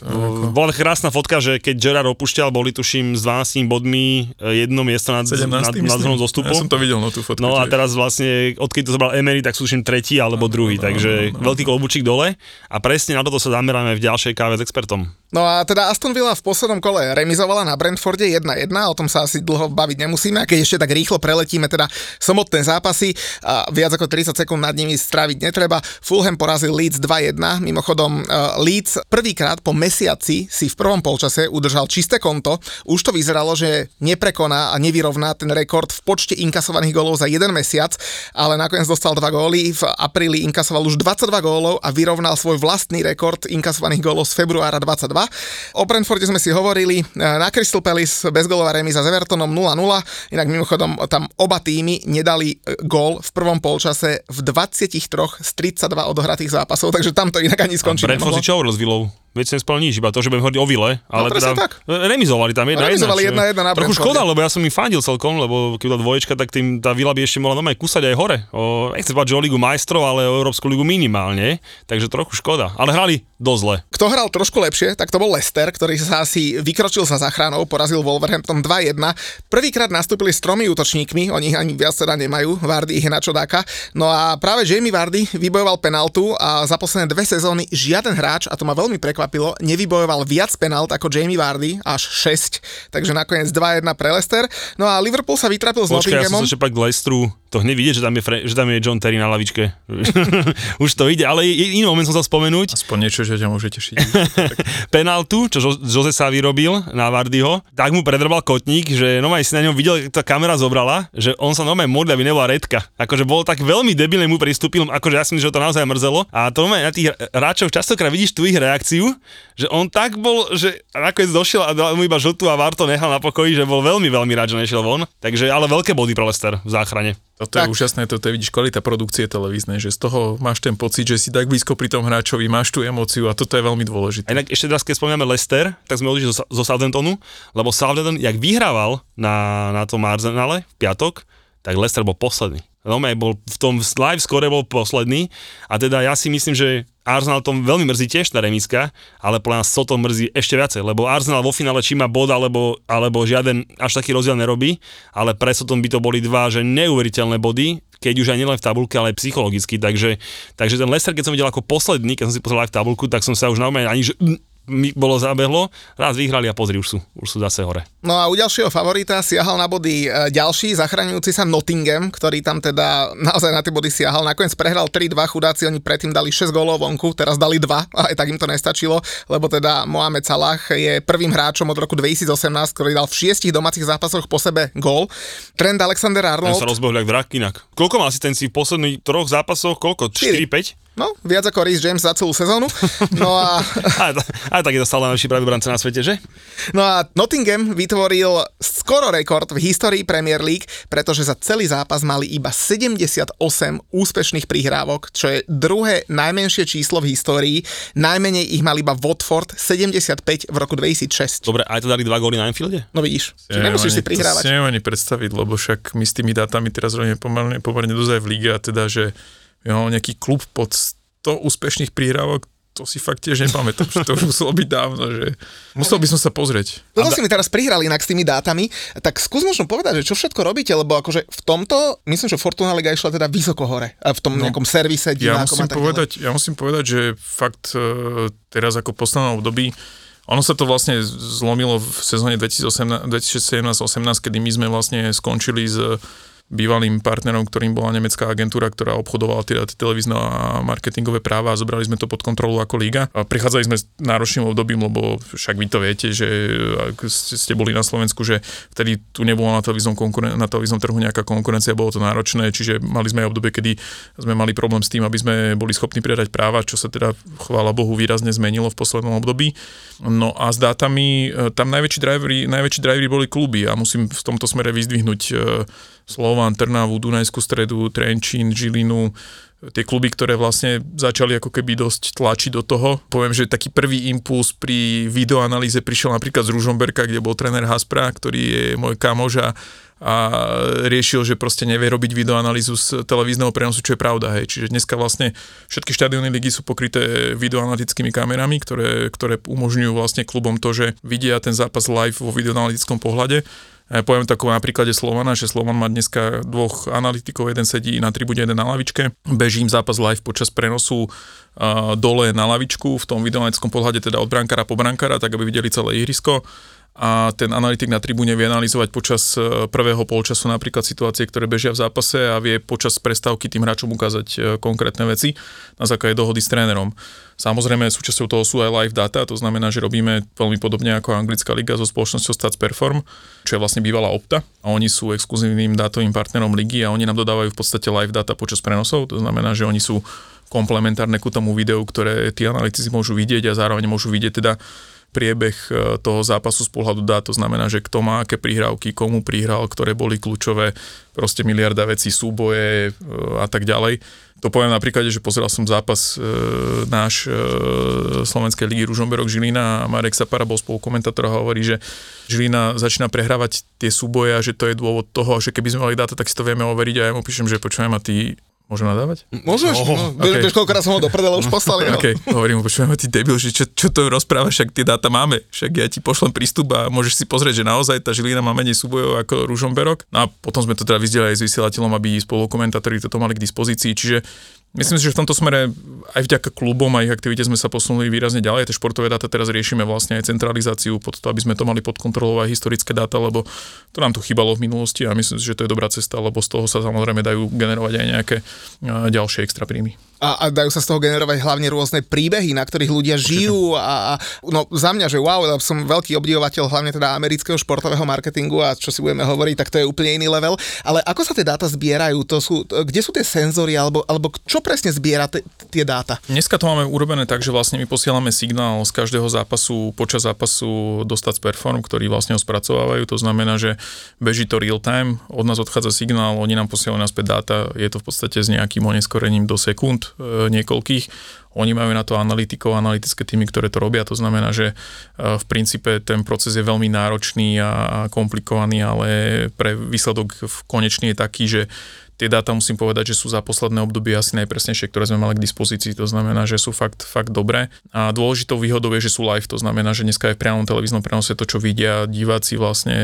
bola krásna fotka, že keď Gerard opúšťal, boli tuším s 12 bodmi e, jedno miesto nad, 17. nad, nad zónou zostupu. Ja som to videl, no tú fotku. No a teraz vlastne, odkedy to zobral Emery, tak sú tuším tretí alebo druhý, takže veľký klobučík dole a presne na toto sa zameráme v ďalšej káve s expertom. No a teda Aston Villa v poslednom kole remizovala na Brentforde 1-1, o tom sa asi dlho baviť nemusíme, a keď ešte tak rýchlo preletíme teda samotné zápasy a viac ako 30 sekúnd nad nimi stráviť netreba. Fulham porazil Leeds 2-1, mimochodom uh, Leeds prvýkrát po mesiaci si v prvom polčase udržal čisté konto, už to vyzeralo, že neprekoná a nevyrovná ten rekord v počte inkasovaných gólov za jeden mesiac, ale nakoniec dostal dva góly, v apríli inkasoval už 22 gólov a vyrovnal svoj vlastný rekord inkasovaných gólov z februára 22. O Brentforde sme si hovorili, e, na Crystal Palace bezgólová remíza s Evertonom 0-0, inak mimochodom tam oba týmy nedali e, gól v prvom polčase v 23 z 32 odohratých zápasov, takže tam to inak ani skončiť Brentford si čo s Villou? Veď som spal nič, iba to, že budem hovoriť o Vile, ale presne teda tak. remizovali tam jedna Remizovali jedna. jedna jedna na Trochu škoda, lebo ja som im fandil celkom, lebo keď bola dvoječka, tak tým tá Vila by ešte mohla normálne kúsať aj hore. O, nechcem povedať, že o Ligu majstrov, ale o Európsku ligu minimálne, takže trochu škoda. Ale hrali dosť zle. Kto hral trošku lepšie, tak to bol Leicester, ktorý sa asi vykročil sa záchranou, porazil Wolverhampton 2-1. Prvýkrát nastúpili s tromi útočníkmi, oni ich ani viac teda nemajú, Vardy ich je na čo dáka. No a práve Jamie Vardy vybojoval penaltu a za posledné dve sezóny žiaden hráč, a to ma veľmi prekvapilo, nevybojoval viac penalt ako Jamie Vardy, až 6, takže nakoniec 2-1 pre Leicester. No a Liverpool sa vytrapil s Počkaj, ja som Nottinghamom. sa k Leicesteru, to hneď vidieť, že tam je, Fre- že tam je John Terry na lavičke. Už to ide, ale iný moment som sa spomenúť. Aspoň niečo, že ťa môže tešiť. penaltu, čo Jo- Jose sa vyrobil na Vardyho, tak mu predrbal kotník, že normálne si na ňom videl, tá kamera zobrala, že on sa normálne modlil, aby nebola redka. Akože bol tak veľmi debilne mu pristúpil, akože ja si myslím, že to naozaj mrzelo. A to normálne na tých hráčov častokrát vidíš tú ich reakciu, že on tak bol, že nakoniec došiel a dal mu iba žltú a Var to nechal na pokoji, že bol veľmi, veľmi rád, že nešiel von. Takže ale veľké body pre Lester v záchrane. Toto je Tak. úžasné, toto je vidíš kvalita produkcie televíznej, že z toho máš ten pocit, že si tak blízko pri tom hráčovi, máš tú emóciu a toto je veľmi A dôležité. inak ešte raz, keď spomíname Leicester, tak sme odišli zo, zo Southamptonu, lebo Southampton, jak vyhrával na, na tom Arsenale v piatok, tak Leicester bol posledný. Normálne bol v tom live score bol posledný a teda ja si myslím, že Arsenal tom veľmi mrzí tiež tá remiska, ale podľa nás Soto mrzí ešte viacej, lebo Arsenal vo finále či má bod alebo, alebo žiaden až taký rozdiel nerobí, ale pre Sotom by to boli dva, že neuveriteľné body, keď už aj nielen v tabulke, ale aj psychologicky. Takže, takže ten Leicester, keď som videl ako posledný, keď som si pozrel aj v tabulku, tak som sa už naozaj ani že mi bolo zabehlo, raz vyhrali a pozri, už sú, už sú zase hore. No a u ďalšieho favorita siahal na body e, ďalší, zachraňujúci sa Nottingham, ktorý tam teda naozaj na tie body siahal. Nakoniec prehral 3-2, chudáci, oni predtým dali 6 gólov vonku, teraz dali 2, a aj tak im to nestačilo, lebo teda Mohamed Salah je prvým hráčom od roku 2018, ktorý dal v šiestich domácich zápasoch po sebe gól. Trend Alexander Ten Arnold, sa rozbehol jak drak inak. Koľko má asistencií v posledných troch zápasoch? Koľko? Štyri. 4-5? No viac ako Rhys James za celú sezónu. No a Aj, aj tak je to stále najlepší pravý brance na svete, že? No a Nottingham vytvoril skoro rekord v histórii Premier League, pretože za celý zápas mali iba 78 úspešných prihrávok, čo je druhé najmenšie číslo v histórii. Najmenej ich mal iba Watford, 75 v roku 2006. Dobre, aj to dali dva góly na Anfielde? No vidíš, čiže nemusíš si To prihrávať. si neviem ani predstaviť, lebo však my s tými dátami teraz robíme pomerne, pomerne dosť aj v lige a teda, že jo, nejaký klub pod 100 úspešných prihrávok, to si fakt tiež nepamätám, že to muselo byť dávno, že musel by som sa pozrieť. Toto si mi teraz prihral inak s tými dátami, tak skús možno povedať, že čo všetko robíte, lebo akože v tomto, myslím, že Fortuna Liga išla teda vysoko hore, v tom nejakom servise Ja musím, a tak ďalej. povedať, ja musím povedať, že fakt e, teraz ako v poslednom období, ono sa to vlastne zlomilo v sezóne 2017-18, kedy my sme vlastne skončili s bývalým partnerom, ktorým bola nemecká agentúra, ktorá obchodovala teda televízne a marketingové práva a zobrali sme to pod kontrolu ako liga. A prichádzali sme s náročným obdobím, lebo však vy to viete, že ak ste boli na Slovensku, že vtedy tu nebola na televíznom, konkuren- na televíznom trhu nejaká konkurencia, bolo to náročné, čiže mali sme aj obdobie, kedy sme mali problém s tým, aby sme boli schopní predať práva, čo sa teda, chvála Bohu, výrazne zmenilo v poslednom období. No a s dátami, e, tam najväčší drivery, najväčší drivery boli kluby a musím v tomto smere vyzdvihnúť Slovan, Trnavu, Dunajskú stredu, Trenčín, Žilinu, tie kluby, ktoré vlastne začali ako keby dosť tlačiť do toho. Poviem, že taký prvý impuls pri videoanalýze prišiel napríklad z Ružomberka, kde bol tréner Haspra, ktorý je môj kamož a, a riešil, že proste nevie robiť videoanalýzu z televízneho prenosu, čo je pravda. Hej. Čiže dneska vlastne všetky štadióny ligy sú pokryté videoanalytickými kamerami, ktoré, ktoré umožňujú vlastne klubom to, že vidia ten zápas live vo videoanalytickom pohľade poviem tako na príklade Slovana, že Slovan má dneska dvoch analytikov, jeden sedí na tribúne, jeden na lavičke. Bežím zápas live počas prenosu uh, dole na lavičku v tom videoanalytickom pohľade, teda od brankára po brankára, tak aby videli celé ihrisko a ten analytik na tribúne vie analyzovať počas e, prvého polčasu napríklad situácie, ktoré bežia v zápase a vie počas prestávky tým hráčom ukázať e, konkrétne veci na základe dohody s trénerom. Samozrejme, súčasťou toho sú aj live data, to znamená, že robíme veľmi podobne ako anglická liga so spoločnosťou Stats Perform, čo je vlastne bývalá Opta a oni sú exkluzívnym dátovým partnerom ligy a oni nám dodávajú v podstate live data počas prenosov, to znamená, že oni sú komplementárne ku tomu videu, ktoré tí analytici môžu vidieť a zároveň môžu vidieť teda priebeh e, toho zápasu z pohľadu dá, to znamená, že kto má aké prihrávky, komu prihral, ktoré boli kľúčové, proste miliarda vecí, súboje e, a tak ďalej. To poviem napríklad, že pozeral som zápas e, náš e, Slovenskej ligy Ružomberok Žilina a Marek Sapara bol spolukomentátor a hovorí, že Žilina začína prehrávať tie súboje a že to je dôvod toho, že keby sme mali dáta, tak si to vieme overiť a ja mu píšem, že počujem a ty Môžem nadávať? Môžeš, oh, no, okay. vieš, koľkokrát som ho do prdele už poslali. No. OK, hovorím mu, počujem, ty debil, že čo, čo to rozprávaš, však tie dáta máme, však ja ti pošlem prístup a môžeš si pozrieť, že naozaj tá Žilina má menej súbojov ako Ružomberok. No a potom sme to teda vyzdielali s vysielateľom, aby spolukomentátori toto mali k dispozícii, čiže Myslím si, že v tomto smere aj vďaka klubom a ich aktivite sme sa posunuli výrazne ďalej. Tie športové dáta teraz riešime vlastne aj centralizáciu pod to, aby sme to mali pod kontrolou aj historické dáta, lebo to nám tu chýbalo v minulosti a myslím si, že to je dobrá cesta, lebo z toho sa samozrejme dajú generovať aj nejaké ďalšie extra príjmy a, a dajú sa z toho generovať hlavne rôzne príbehy, na ktorých ľudia žijú a, a no za mňa, že wow, som veľký obdivovateľ hlavne teda amerického športového marketingu a čo si budeme hovoriť, tak to je úplne iný level. Ale ako sa tie dáta zbierajú? To sú, kde sú tie senzory alebo, alebo čo presne zbiera t- tie dáta? Dneska to máme urobené tak, že vlastne my posielame signál z každého zápasu počas zápasu dostať z Perform, ktorý vlastne ho spracovávajú. To znamená, že beží to real time, od nás odchádza signál, oni nám posielajú naspäť dáta, je to v podstate s nejakým oneskorením do sekúnd E, niekoľkých. Oni majú na to analytikov, analytické týmy, ktoré to robia. To znamená, že e, v princípe ten proces je veľmi náročný a komplikovaný, ale pre výsledok v konečný je taký, že tie dáta musím povedať, že sú za posledné obdobie asi najpresnejšie, ktoré sme mali k dispozícii, to znamená, že sú fakt, fakt dobré. A dôležitou výhodou je, že sú live, to znamená, že dneska aj v priamom televíznom prenose to, čo vidia diváci vlastne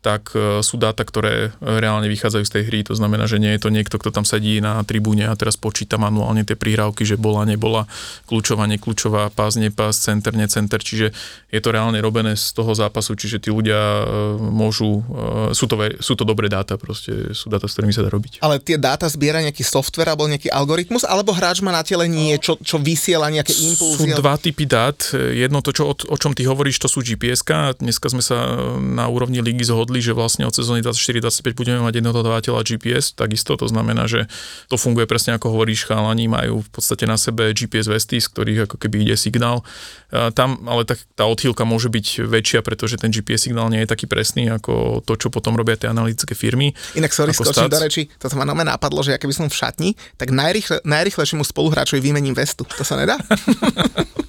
tak e, sú dáta, ktoré reálne vychádzajú z tej hry. To znamená, že nie je to niekto, kto tam sedí na tribúne a teraz počíta manuálne tie prihrávky, že bola, nebola, kľúčová, nekľúčová, pás, nepás, center, necenter. Čiže je to reálne robené z toho zápasu, čiže tí ľudia e, môžu, e, sú to, sú to dobré dáta, proste sú dáta, s ktorými sa dá robiť. Ale tie dáta zbiera nejaký software alebo nejaký algoritmus, alebo hráč má na tele niečo, čo vysiela nejaké impulzy? Sú dva typy dát. Jedno to, čo, o, o čom ty hovoríš, to sú gps Dneska sme sa na úrovni ligy zhodli dohodli, že vlastne od sezóny 24-25 budeme mať jedného dodávateľa GPS, takisto to znamená, že to funguje presne ako hovoríš, chalani majú v podstate na sebe GPS vesty, z ktorých ako keby ide signál. Tam ale tak, tá odchýlka môže byť väčšia, pretože ten GPS signál nie je taký presný ako to, čo potom robia tie analytické firmy. Inak sorry, skočím do reči, toto ma nome napadlo, že keby som v šatni, tak najrychle, najrychlejšiemu spoluhráčovi vymením vestu. To sa nedá?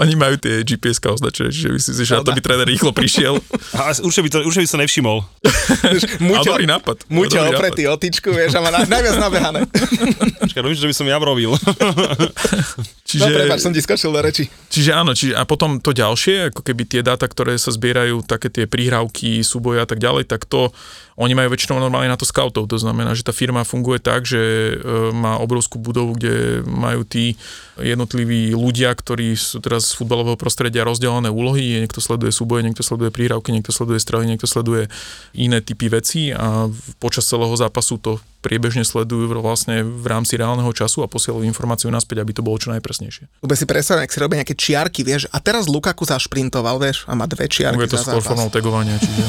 Oni majú tie GPS označené, čiže myslím si, že na to by tréner rýchlo prišiel. A určite by, to, určite by sa nevšimol. Muťo, dobrý nápad. Muťo opretý otičku, vieš, a má na, najviac nabehané. Počkaj, že by som ja robil. čiže, no prepáč, som ti skočil do reči. Čiže áno, čiže a potom to ďalšie, ako keby tie dáta, ktoré sa zbierajú, také tie príhrávky, súboje a tak ďalej, tak to oni majú väčšinou normálne na to scoutov, to znamená, že tá firma funguje tak, že e, má obrovskú budovu, kde majú tí jednotliví ľudia, ktorí sú teraz z futbalového prostredia rozdelené úlohy, niekto sleduje súboje, niekto sleduje príhrávky, niekto sleduje strely, niekto sleduje iné typy veci a počas celého zápasu to priebežne sledujú vlastne v rámci reálneho času a posielajú informáciu naspäť, aby to bolo čo najpresnejšie. Vôbec si predstavím, ak si robia nejaké čiarky, vieš, a teraz Lukaku zašprintoval, vieš, a má dve čiarky Je to za skôr formou tagovania, čiže...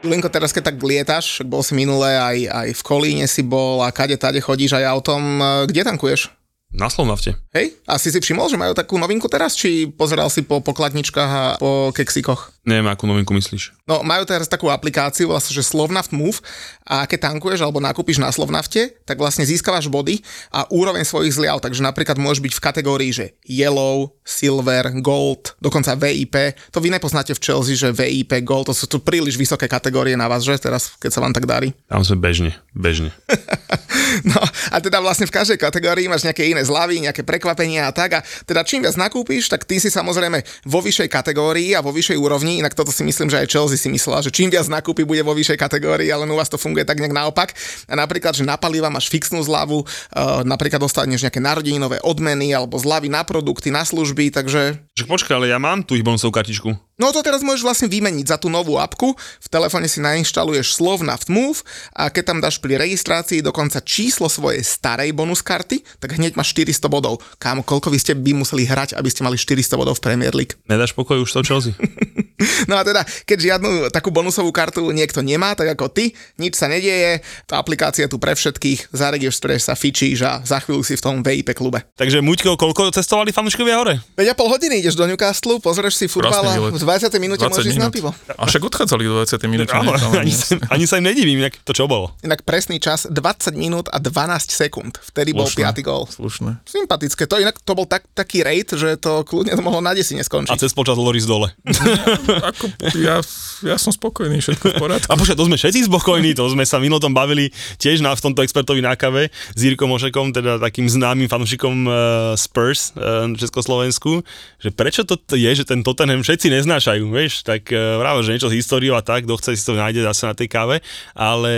Julinko, teraz keď tak lietaš, bol si minulé, aj, aj v Kolíne si bol a kade tade chodíš aj autom, e, kde tankuješ? Na Slovnavte. Hej? A si si všimol, že majú takú novinku teraz, či pozeral si po pokladničkách a po keksikoch? Neviem, akú novinku myslíš. No, majú teraz takú aplikáciu, vlastne, že Slovnaft Move a keď tankuješ alebo nakúpiš na Slovnafte, tak vlastne získavaš body a úroveň svojich zliav, takže napríklad môžeš byť v kategórii, že Yellow, Silver, Gold, dokonca VIP. To vy nepoznáte v Chelsea, že VIP, Gold, to sú tu príliš vysoké kategórie na vás, že teraz, keď sa vám tak darí. Tam sme bežne, bežne. No a teda vlastne v každej kategórii máš nejaké iné zľavy, nejaké prekvapenia a tak a teda čím viac nakúpiš, tak ty si samozrejme vo vyššej kategórii a vo vyššej úrovni, inak toto si myslím, že aj Chelsea si myslela, že čím viac nakúpi, bude vo vyššej kategórii, ale u vás to funguje tak nejak naopak. A napríklad, že na paliva máš fixnú zľavu, uh, napríklad dostaneš nejaké narodeninové odmeny alebo zľavy na produkty, na služby, takže počkaj, ale ja mám tú ich bonusovú kartičku. No to teraz môžeš vlastne vymeniť za tú novú apku. V telefóne si nainštaluješ Slovnaft Move a keď tam dáš pri registrácii dokonca číslo svojej starej bonus karty, tak hneď máš 400 bodov. Kámo, koľko vy ste by museli hrať, aby ste mali 400 bodov v Premier League? Nedáš pokoj už to Chelsea? No a teda, keď žiadnu takú bonusovú kartu niekto nemá, tak ako ty, nič sa nedieje, tá aplikácia tu pre všetkých, zaregistruješ sa, fičíš a za chvíľu si v tom VIP klube. Takže Muťko, koľko cestovali fanúškovia hore? 5,5 hodiny ideš do Newcastle, pozrieš si futbal a výlet. v 20 minúte 20 môžeš ísť na pivo. A však odchádzali do 20 minút. Áno, ani, sa, ani sa im nedivím, jak to čo bolo. Inak presný čas 20 minút a 12 sekúnd. Vtedy bol Slušné. 5. gól. Slušné. Sympatické. To inak to bol tak, taký rate, že to kľudne to mohlo na desine A skončiť. cez počas Loris dole. Ako, ja, ja som spokojný, všetko v poriadku. A počkaj, to sme všetci spokojní, to sme sa minulom tom bavili tiež na, v tomto expertovi na kave s Jirkom Ošekom, teda takým známym fanúšikom uh, Spurs uh, v Československu, že prečo to je, že ten Tottenham všetci neznášajú, vieš, tak práve, že niečo z históriou a tak, kto chce si to nájde zase na tej káve, ale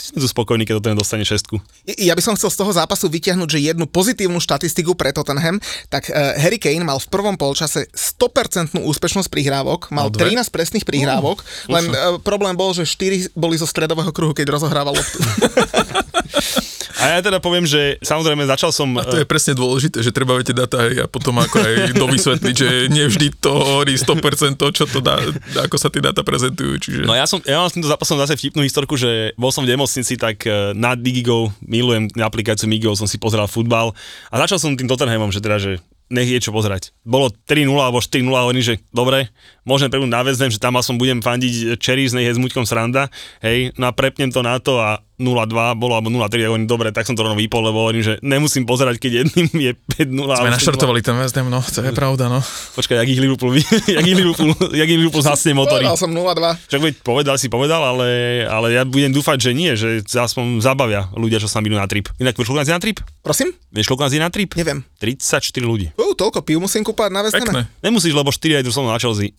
sme tu spokojní, keď Tottenham dostane šestku. Ja by som chcel z toho zápasu vyťahnuť, že jednu pozitívnu štatistiku pre Tottenham, tak uh, Harry Kane mal v prvom polčase 100% úspešnosť prihrávok, mal Mal dve? 13 presných prihrávok, len uh, problém bol, že 4 boli zo stredového kruhu, keď rozohrával loptu. A ja teda poviem, že samozrejme začal som... A to je presne dôležité, že treba tie data aj a potom ako aj dovysvetliť, že nevždy to hovorí 100% to, čo to dá, ako sa tie data prezentujú. Čiže... No ja som, ja mám s týmto zápasom zase vtipnú historku, že bol som v nemocnici, tak eh, na Digigo, milujem aplikáciu Migo, som si pozeral futbal a začal som tým Tottenhamom, že teda, že nech je čo pozerať. Bolo 3-0 alebo 4-0 a hovorím, že dobre, môžem prepnúť na Ham, že tam som budem fandiť Cherries, nech je s Muťkom sranda, hej, no a prepnem to na to a 0-2 bolo, alebo 0-3, a hovorím, dobre, tak som to rovno vypol, lebo hovorím, že nemusím pozerať, keď jedným je 5-0. Sme alebo 6-0. naštartovali ten West Ham, no, to je pravda, no. Počkaj, jak ich Liverpool, jak ich Liverpool, jak ich Liverpool zhasne motory. Povedal som 0-2. Však veď povedal si povedal, ale, ale ja budem dúfať, že nie, že aspoň zabavia ľudia, čo sa idú na trip. Inak vieš, koľko nás je na trip? Prosím? Vieš, koľko nás je na trip? Neviem. 34 ľudí. Uh, toľko piv musím kúpať na West. Pekné. Nemusíš, lebo 4 aj tu som na Chelsea.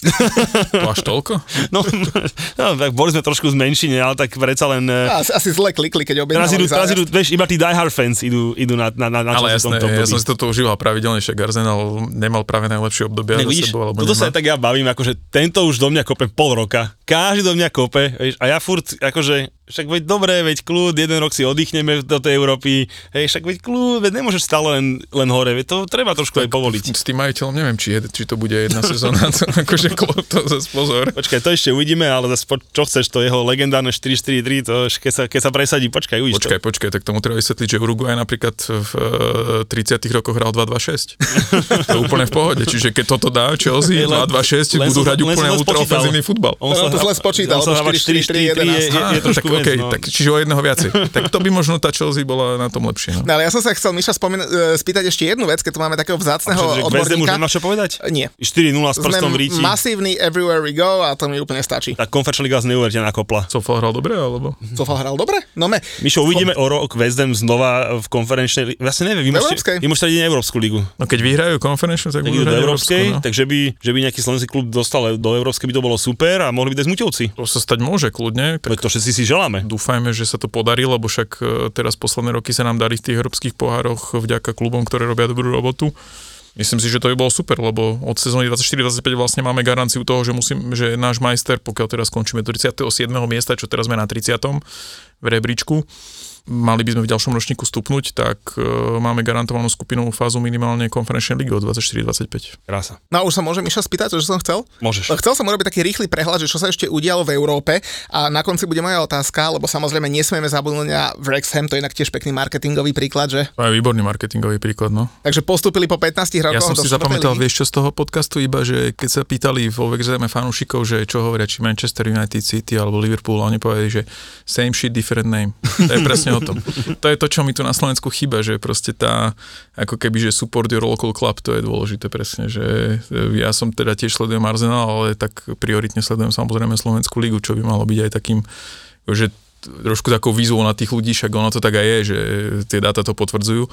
To až toľko? No, no, tak boli sme trošku zmenšine, ale tak predsa len... eh, Asi, asi zle klikli, keď Teraz idú, teraz zájazd. idú, vieš, iba tí diehard fans idú, idú na, na, na, na Ale jasné, tomto ja som si toto užíval pravidelne, však Arsenal nemal práve najlepšie obdobie Ne, vidíš, sebou, toto sa nemá. aj tak ja bavím, akože tento už do mňa kope pol roka. Každý do mňa kope, vieš, a ja furt, akože, však veď dobre, veď kľud, jeden rok si oddychneme do tej Európy, hej, však veď kľud, veď nemôžeš stále len, len hore, veď to treba trošku aj povoliť. S tým majiteľom neviem, či, je, či to bude jedna sezóna, to, akože klop, to zase pozor. Počkaj, to ešte uvidíme, ale zase po, čo chceš, to jeho legendárne 4-4-3, to už keď sa, keď sa presadí, počkaj, uvidíš Počkaj, počkaj, tak tomu treba vysvetliť, že Uruguay napríklad v e, 30 rokoch hral 2-2-6. to je úplne v pohode, čiže keď toto dá Chelsea Len- 2-2-6, len budú hrať úplne to ultraofenzívny futbal. On No, to zle spočítal, on sa lebo dáva 4-4-3 4-4-3 je, je, je Á, trošku tak, okay, no. tak čiže o jedného viacej. tak to by možno tá Chelsea bola na tom lepšie. No. No ale ja som sa chcel Miša spomen- e, spýtať ešte jednu vec, keď tu máme takého už odborníka. nemáš čo povedať? Nie. 4-0 s prstom v Sme ríti. masívny everywhere we go a to mi úplne stačí. Tak Conference Liga vás neuverite nakopla. Sofal hral dobre, alebo? Sofal hral dobre? No me, Mišo, uvidíme o rok West Ham znova v konferenčnej lige. Vlastne neviem, vy V môžete, vy môžete na Európsku ligu. No keď vyhrajú Conference, tak Tak budú do hrať Európskej, no. takže by, že by nejaký slovenský klub dostal do Európskej by to bolo super a mohli by dať Muťovci. To sa stať môže kľudne. Tak to všetci si želáme. Máme. Dúfajme, že sa to podarí, lebo však e, teraz posledné roky sa nám darí v tých európskych pohároch vďaka klubom, ktoré robia dobrú robotu. Myslím si, že to by bolo super, lebo od sezóny 24-25 vlastne máme garanciu toho, že, musím, že náš majster, pokiaľ teraz skončíme do 37. miesta, čo teraz sme na 30. v rebríčku, mali by sme v ďalšom ročníku stupnúť, tak e, máme garantovanú skupinovú fázu minimálne konferenčnej ligy od 24-25. Krása. No a už sa môžem Miša spýtať, čo som chcel? Môžeš. Chcel som urobiť taký rýchly prehľad, že čo sa ešte udialo v Európe a na konci bude moja otázka, lebo samozrejme nesmieme zabudnúť na Wrexham, to je inak tiež pekný marketingový príklad, že? To je výborný marketingový príklad, no. Takže postupili po 15 rokoch Ja som si zapamätal, ligy. vieš čo z toho podcastu, iba, že keď sa pýtali vo Vexeme fanúšikov, že čo hovoria, či Manchester United City alebo Liverpool, a oni povedali, že same shit, different name. To je presne o tom. To je to, čo mi tu na Slovensku chýba, že proste tá, ako keby, že support your local club, to je dôležité presne, že e, ja som teda tiež sledujem Arsenal, ale tak prioritne sledujem samozrejme Slovenskú ligu, čo by malo byť aj takým, že trošku takou výzvou na tých ľudí, však ono to tak aj je, že tie dáta to potvrdzujú,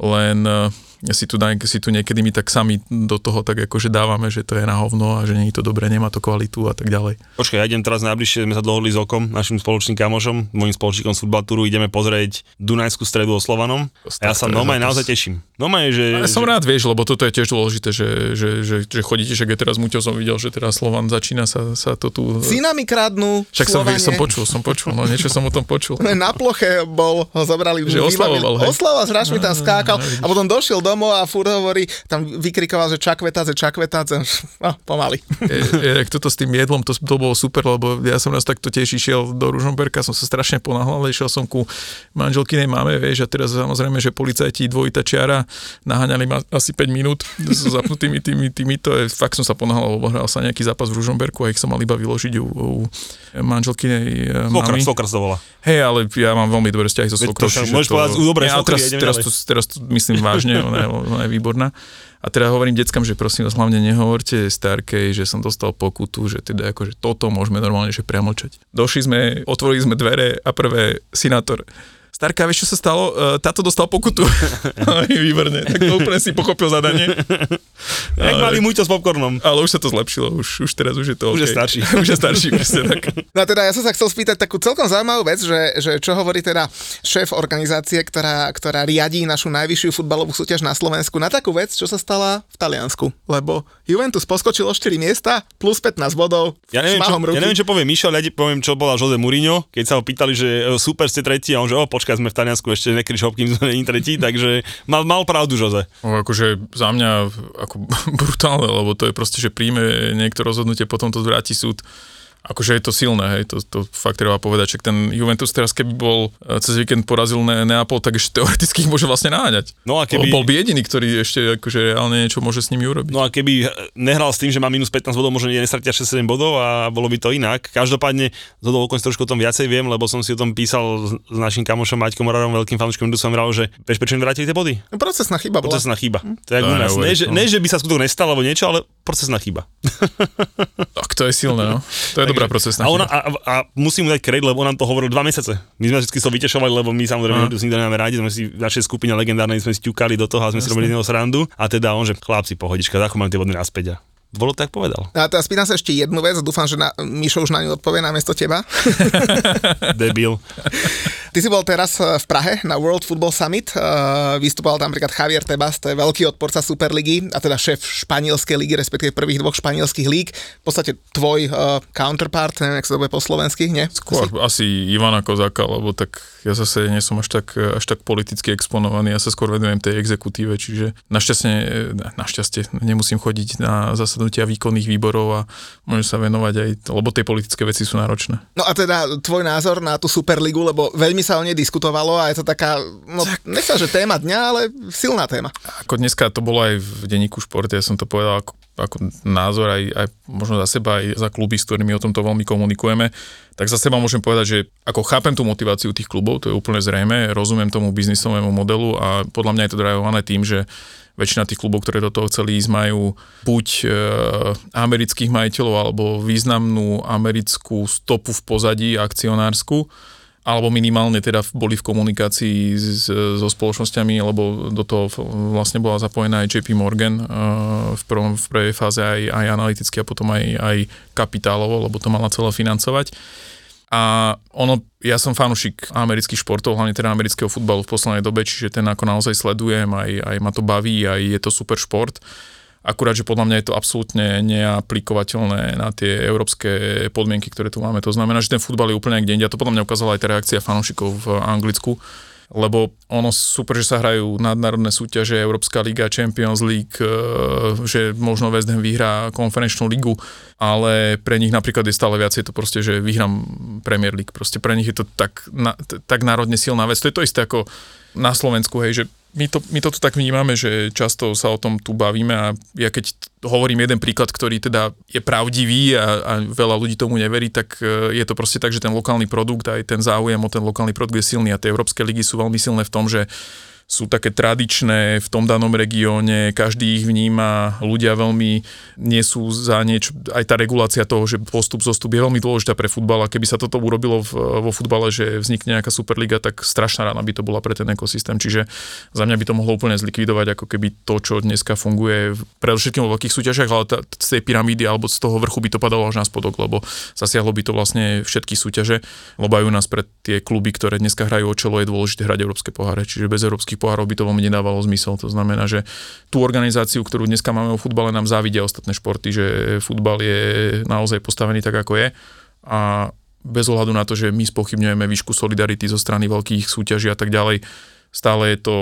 len eh, si tu, daj- si tu niekedy my tak sami do toho tak akože dávame, že to je na hovno a že nie je to dobré, nemá to kvalitu a tak ďalej. Počkaj, ja idem teraz najbližšie, sme sa dohodli s Okom, našim spoločným kamošom, môjim spoločníkom z futbaltúru, ideme pozrieť Dunajskú stredu o Slovanom. A ja sa normálne zápas. naozaj teším. Normálne, že... Ja som že- rád, vieš, lebo toto je tiež dôležité, že, že, že, že chodíte, aj teraz Muťo som videl, že teraz Slovan začína sa, sa to tu... Cínami kradnú, Však som, som počul, som počul, no niečo som o tom počul. Na ploche bol, ho zobrali, Že oslavoval, hej? Oslavoval, s hráčmi tam skákal a potom došiel domov a furt hovorí, tam vykrikoval, že čakvetáce, čakvetáce, no pomaly. Erek, toto s tým jedlom, to, to bolo super, lebo ja som raz takto tiež išiel do Ružomberka, som sa strašne ponáhľal, išiel som ku manželkinej mame, vieš, a teraz samozrejme, že policajti dvojita čiara naháňali ma asi 5 minút so zapnutými tými, tými to je, fakt som sa ponáhľal, lebo hral sa nejaký zápas v Ružomberku a ich som mal iba vyložiť u, u manželkinej eh, Svokra, mamy. volá. Hej, ale ja mám veľmi dobré vzťahy so to čiže môžeš povedať, ale svokry, teraz, teraz, to, teraz to myslím vážne, ona je, ona je výborná. A teda hovorím deckám, že prosím vás, hlavne nehovorte starkej, že som dostal pokutu, že teda akože toto môžeme normálne že premočať. Došli sme, otvorili sme dvere a prvé sinátor. Starka, vieš, čo sa stalo? E, Táto dostal pokutu. Výborne, tak to úplne si pochopil zadanie. Jak mali muťo s popcornom. Ale už sa to zlepšilo, už, už teraz už je to Už je starší. už je starší, presne tak. No a teda ja som sa chcel spýtať takú celkom zaujímavú vec, že, že čo hovorí teda šéf organizácie, ktorá, ktorá riadí našu najvyššiu futbalovú súťaž na Slovensku na takú vec, čo sa stala v Taliansku. Lebo Juventus poskočil o 4 miesta, plus 15 bodov, Ja neviem, čo, ruky. ja neviem, čo povie Mišel, ja poviem, čo bola Jose Mourinho, keď sa ho pýtali, že e, super ste tretí, a on že o, počkaj, sme v Taliansku, ešte nekryť šopkým, sme není tretí, takže mal, mal pravdu Jose. No, akože za mňa ako brutálne, lebo to je proste, že príjme niekto rozhodnutie, potom to zvráti súd. Akože je to silné, hej, to, to fakt treba povedať, že ten Juventus teraz keby bol e, cez víkend porazil ne, Neapol, tak ešte teoreticky ich môže vlastne náňať. No a keby- Bol by jediný, ktorý ešte akože reálne niečo môže s nimi urobiť. No a keby nehral s tým, že má minus 15 bodov, možno nestratia 6-7 bodov a bolo by to inak. Každopádne, z toho okolností trošku o tom viacej viem, lebo som si o tom písal s, s našim kamošom Maťkom Morarom, veľkým fanúškom, kto som vral, že vieš, prečo im vrátili tie body? No, Procesná chyba bola. Procesná chyba. To je u nás. Ne, že, ne, že by sa skutok nestal alebo niečo, ale procesná chyba. Tak to je silné, no. To je dobrá procesná a, ona, a, a, musím mu dať kredit, lebo on nám to hovoril dva mesiace. My sme vždy sa vytešovali, lebo my samozrejme Aha. uh. nikto nemáme rádi, sme si v našej skupine legendárnej sme si ťukali do toho a sme si robili z neho srandu. A teda on, že chlapci, pohodička, ako mám tie body naspäť. A bolo tak povedal. A teraz spýtam sa ešte jednu vec, dúfam, že na, Mišo už na ňu odpovie namiesto teba. Debil. Ty si bol teraz eh, v Prahe na World Football Summit, uh, vystupoval tam napríklad Javier Tebas, to je veľký odporca Superligy, a teda šéf španielskej ligy, respektíve prvých dvoch španielských líg. V podstate tvoj uh, counterpart, neviem, jak sa to bude po slovensky, nie? Skôr asi Ivana Kozáka, lebo tak ja zase nie som až tak, až tak politicky exponovaný, ja sa skôr venujem tej exekutíve, čiže našťastie, našťastie nemusím chodiť na zasadnutia výkonných výborov a môžem sa venovať aj, lebo tie politické veci sú náročné. No a teda tvoj názor na tú Superligu, lebo veľmi sa o nej diskutovalo a je to taká, no nechcem, že téma dňa, ale silná téma. Ako dneska to bolo aj v denníku šport, ja som to povedal ako, ako názor aj, aj možno za seba, aj za kluby, s ktorými o tomto veľmi komunikujeme, tak za seba môžem povedať, že ako chápem tú motiváciu tých klubov, to je úplne zrejme, rozumiem tomu biznisovému modelu a podľa mňa je to drajované tým, že väčšina tých klubov, ktoré do toho chceli ísť, majú buď e, amerických majiteľov alebo významnú americkú stopu v pozadí akcionársku, alebo minimálne teda boli v komunikácii s, so spoločnosťami, lebo do toho vlastne bola zapojená aj JP Morgan uh, v, prvom, v prvej fáze aj, aj analyticky a potom aj, aj kapitálovo, lebo to mala celé financovať. A ono, ja som fanúšik amerických športov, hlavne teda amerického futbalu v poslednej dobe, čiže ten ako naozaj sledujem, aj, aj ma to baví, aj je to super šport. Akurát, že podľa mňa je to absolútne neaplikovateľné na tie európske podmienky, ktoré tu máme. To znamená, že ten futbal je úplne niekde inde. A to podľa mňa ukázala aj tá reakcia fanúšikov v Anglicku lebo ono super, že sa hrajú nadnárodné súťaže, Európska liga, Champions League, e, že možno West Ham vyhrá konferenčnú ligu, ale pre nich napríklad je stále viacej to proste, že vyhrám Premier League. Proste pre nich je to tak, tak národne silná vec. To je to isté ako na Slovensku, hej, že my to, my to tu tak vnímame, že často sa o tom tu bavíme a ja keď hovorím jeden príklad, ktorý teda je pravdivý a, a veľa ľudí tomu neverí, tak e, je to proste tak, že ten lokálny produkt aj ten záujem o ten lokálny produkt je silný a tie európske ligy sú veľmi silné v tom, že sú také tradičné v tom danom regióne, každý ich vníma, ľudia veľmi nie sú za niečo, aj tá regulácia toho, že postup, zostup je veľmi dôležitá pre futbal a keby sa toto urobilo v, vo futbale, že vznikne nejaká superliga, tak strašná rána by to bola pre ten ekosystém, čiže za mňa by to mohlo úplne zlikvidovať ako keby to, čo dneska funguje predovšetkým vo veľkých súťažiach, ale tá, z tej pyramídy alebo z toho vrchu by to padalo až na spodok, lebo zasiahlo by to vlastne všetky súťaže, lebo aj u nás pre tie kluby, ktoré dneska hrajú o čelo, je dôležité hrať európske poháre, čiže bez európskych pohárov by to veľmi nedávalo zmysel. To znamená, že tú organizáciu, ktorú dneska máme o futbale, nám závidia ostatné športy, že futbal je naozaj postavený tak, ako je. A bez ohľadu na to, že my spochybňujeme výšku solidarity zo strany veľkých súťaží a tak ďalej, stále je to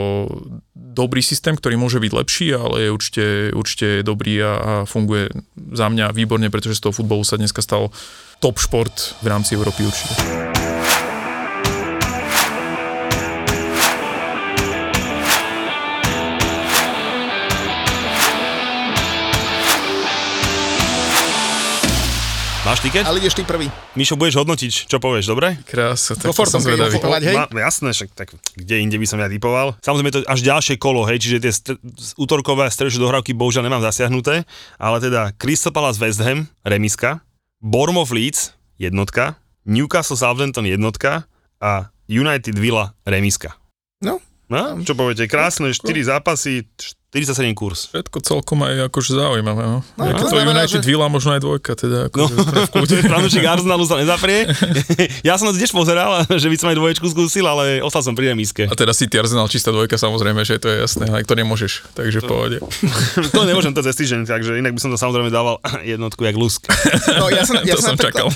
dobrý systém, ktorý môže byť lepší, ale je určite, určite dobrý a, a funguje za mňa výborne, pretože z toho futbolu sa dneska stal top šport v rámci Európy určite. Máš tiket? Ale ideš ty prvý. Mišo, budeš hodnotiť, čo povieš, dobre? Krása, tak to som zvedavý. hej? Ma, jasné, však tak kde inde by som ja typoval. Samozrejme to až ďalšie kolo, hej, čiže tie st- útorkové a stredšie dohrávky bohužiaľ nemám zasiahnuté, ale teda Crystal Palace West Ham, remiska, Bournemouth Leeds, jednotka, Newcastle Southampton jednotka a United Villa remiska. No, No, čo poviete, krásne, 4 zápasy, 47 kurz. Všetko celkom aj akože zaujímavé. No. No, no, to to znamená, United že- Villa, možno aj dvojka, teda No, akože no. fanúšik Arsenalu sa nezaprie. ja som to tiež pozeral, že by som aj dvoječku skúsil, ale ostal som pri remiske. A teda City Arsenal čistá dvojka, samozrejme, že to je jasné, aj to nemôžeš, takže v pohode. to nemôžem to cez týždeň, takže inak by som to samozrejme dával jednotku jak lusk. no ja som, ja to som čakal.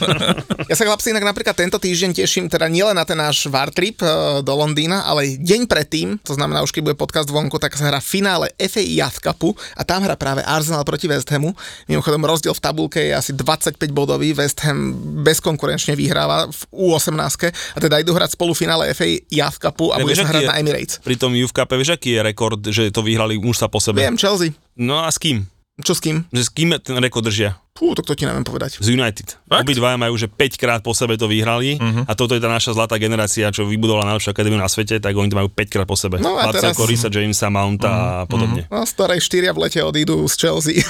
Ja sa chlapci inak napríklad tento týždeň teším teda nielen na ten náš VAR trip eh, do Londýna, ale deň predtým, to znamená už keď bude podcast vonku, tak sa hrá finále FA Youth Cupu a tam hrá práve Arsenal proti West Hamu. Mimochodom rozdiel v tabulke je asi 25 bodový, West Ham bezkonkurenčne vyhráva v U18 a teda idú hrať spolufinále FA Youth Cupu a Ja, bude sa hrať je- na Emirates. Pri tom Youth Cup, vieš, aký je rekord, že to vyhrali už sa po sebe? Viem, Chelsea. No a s kým? Čo s kým? Že s kým ten rekord držia? Pú, tak to ti neviem povedať. Z United. Fakt? Obidvaja majú, že 5 krát po sebe to vyhrali uh-huh. a toto je tá naša zlatá generácia, čo vybudovala najlepšiu akadémiu na svete, tak oni to majú 5 krát po sebe. No a teraz- Marcel Corisa, Jamesa Mounta a podobne. No, staré štyria v lete odídu z Chelsea.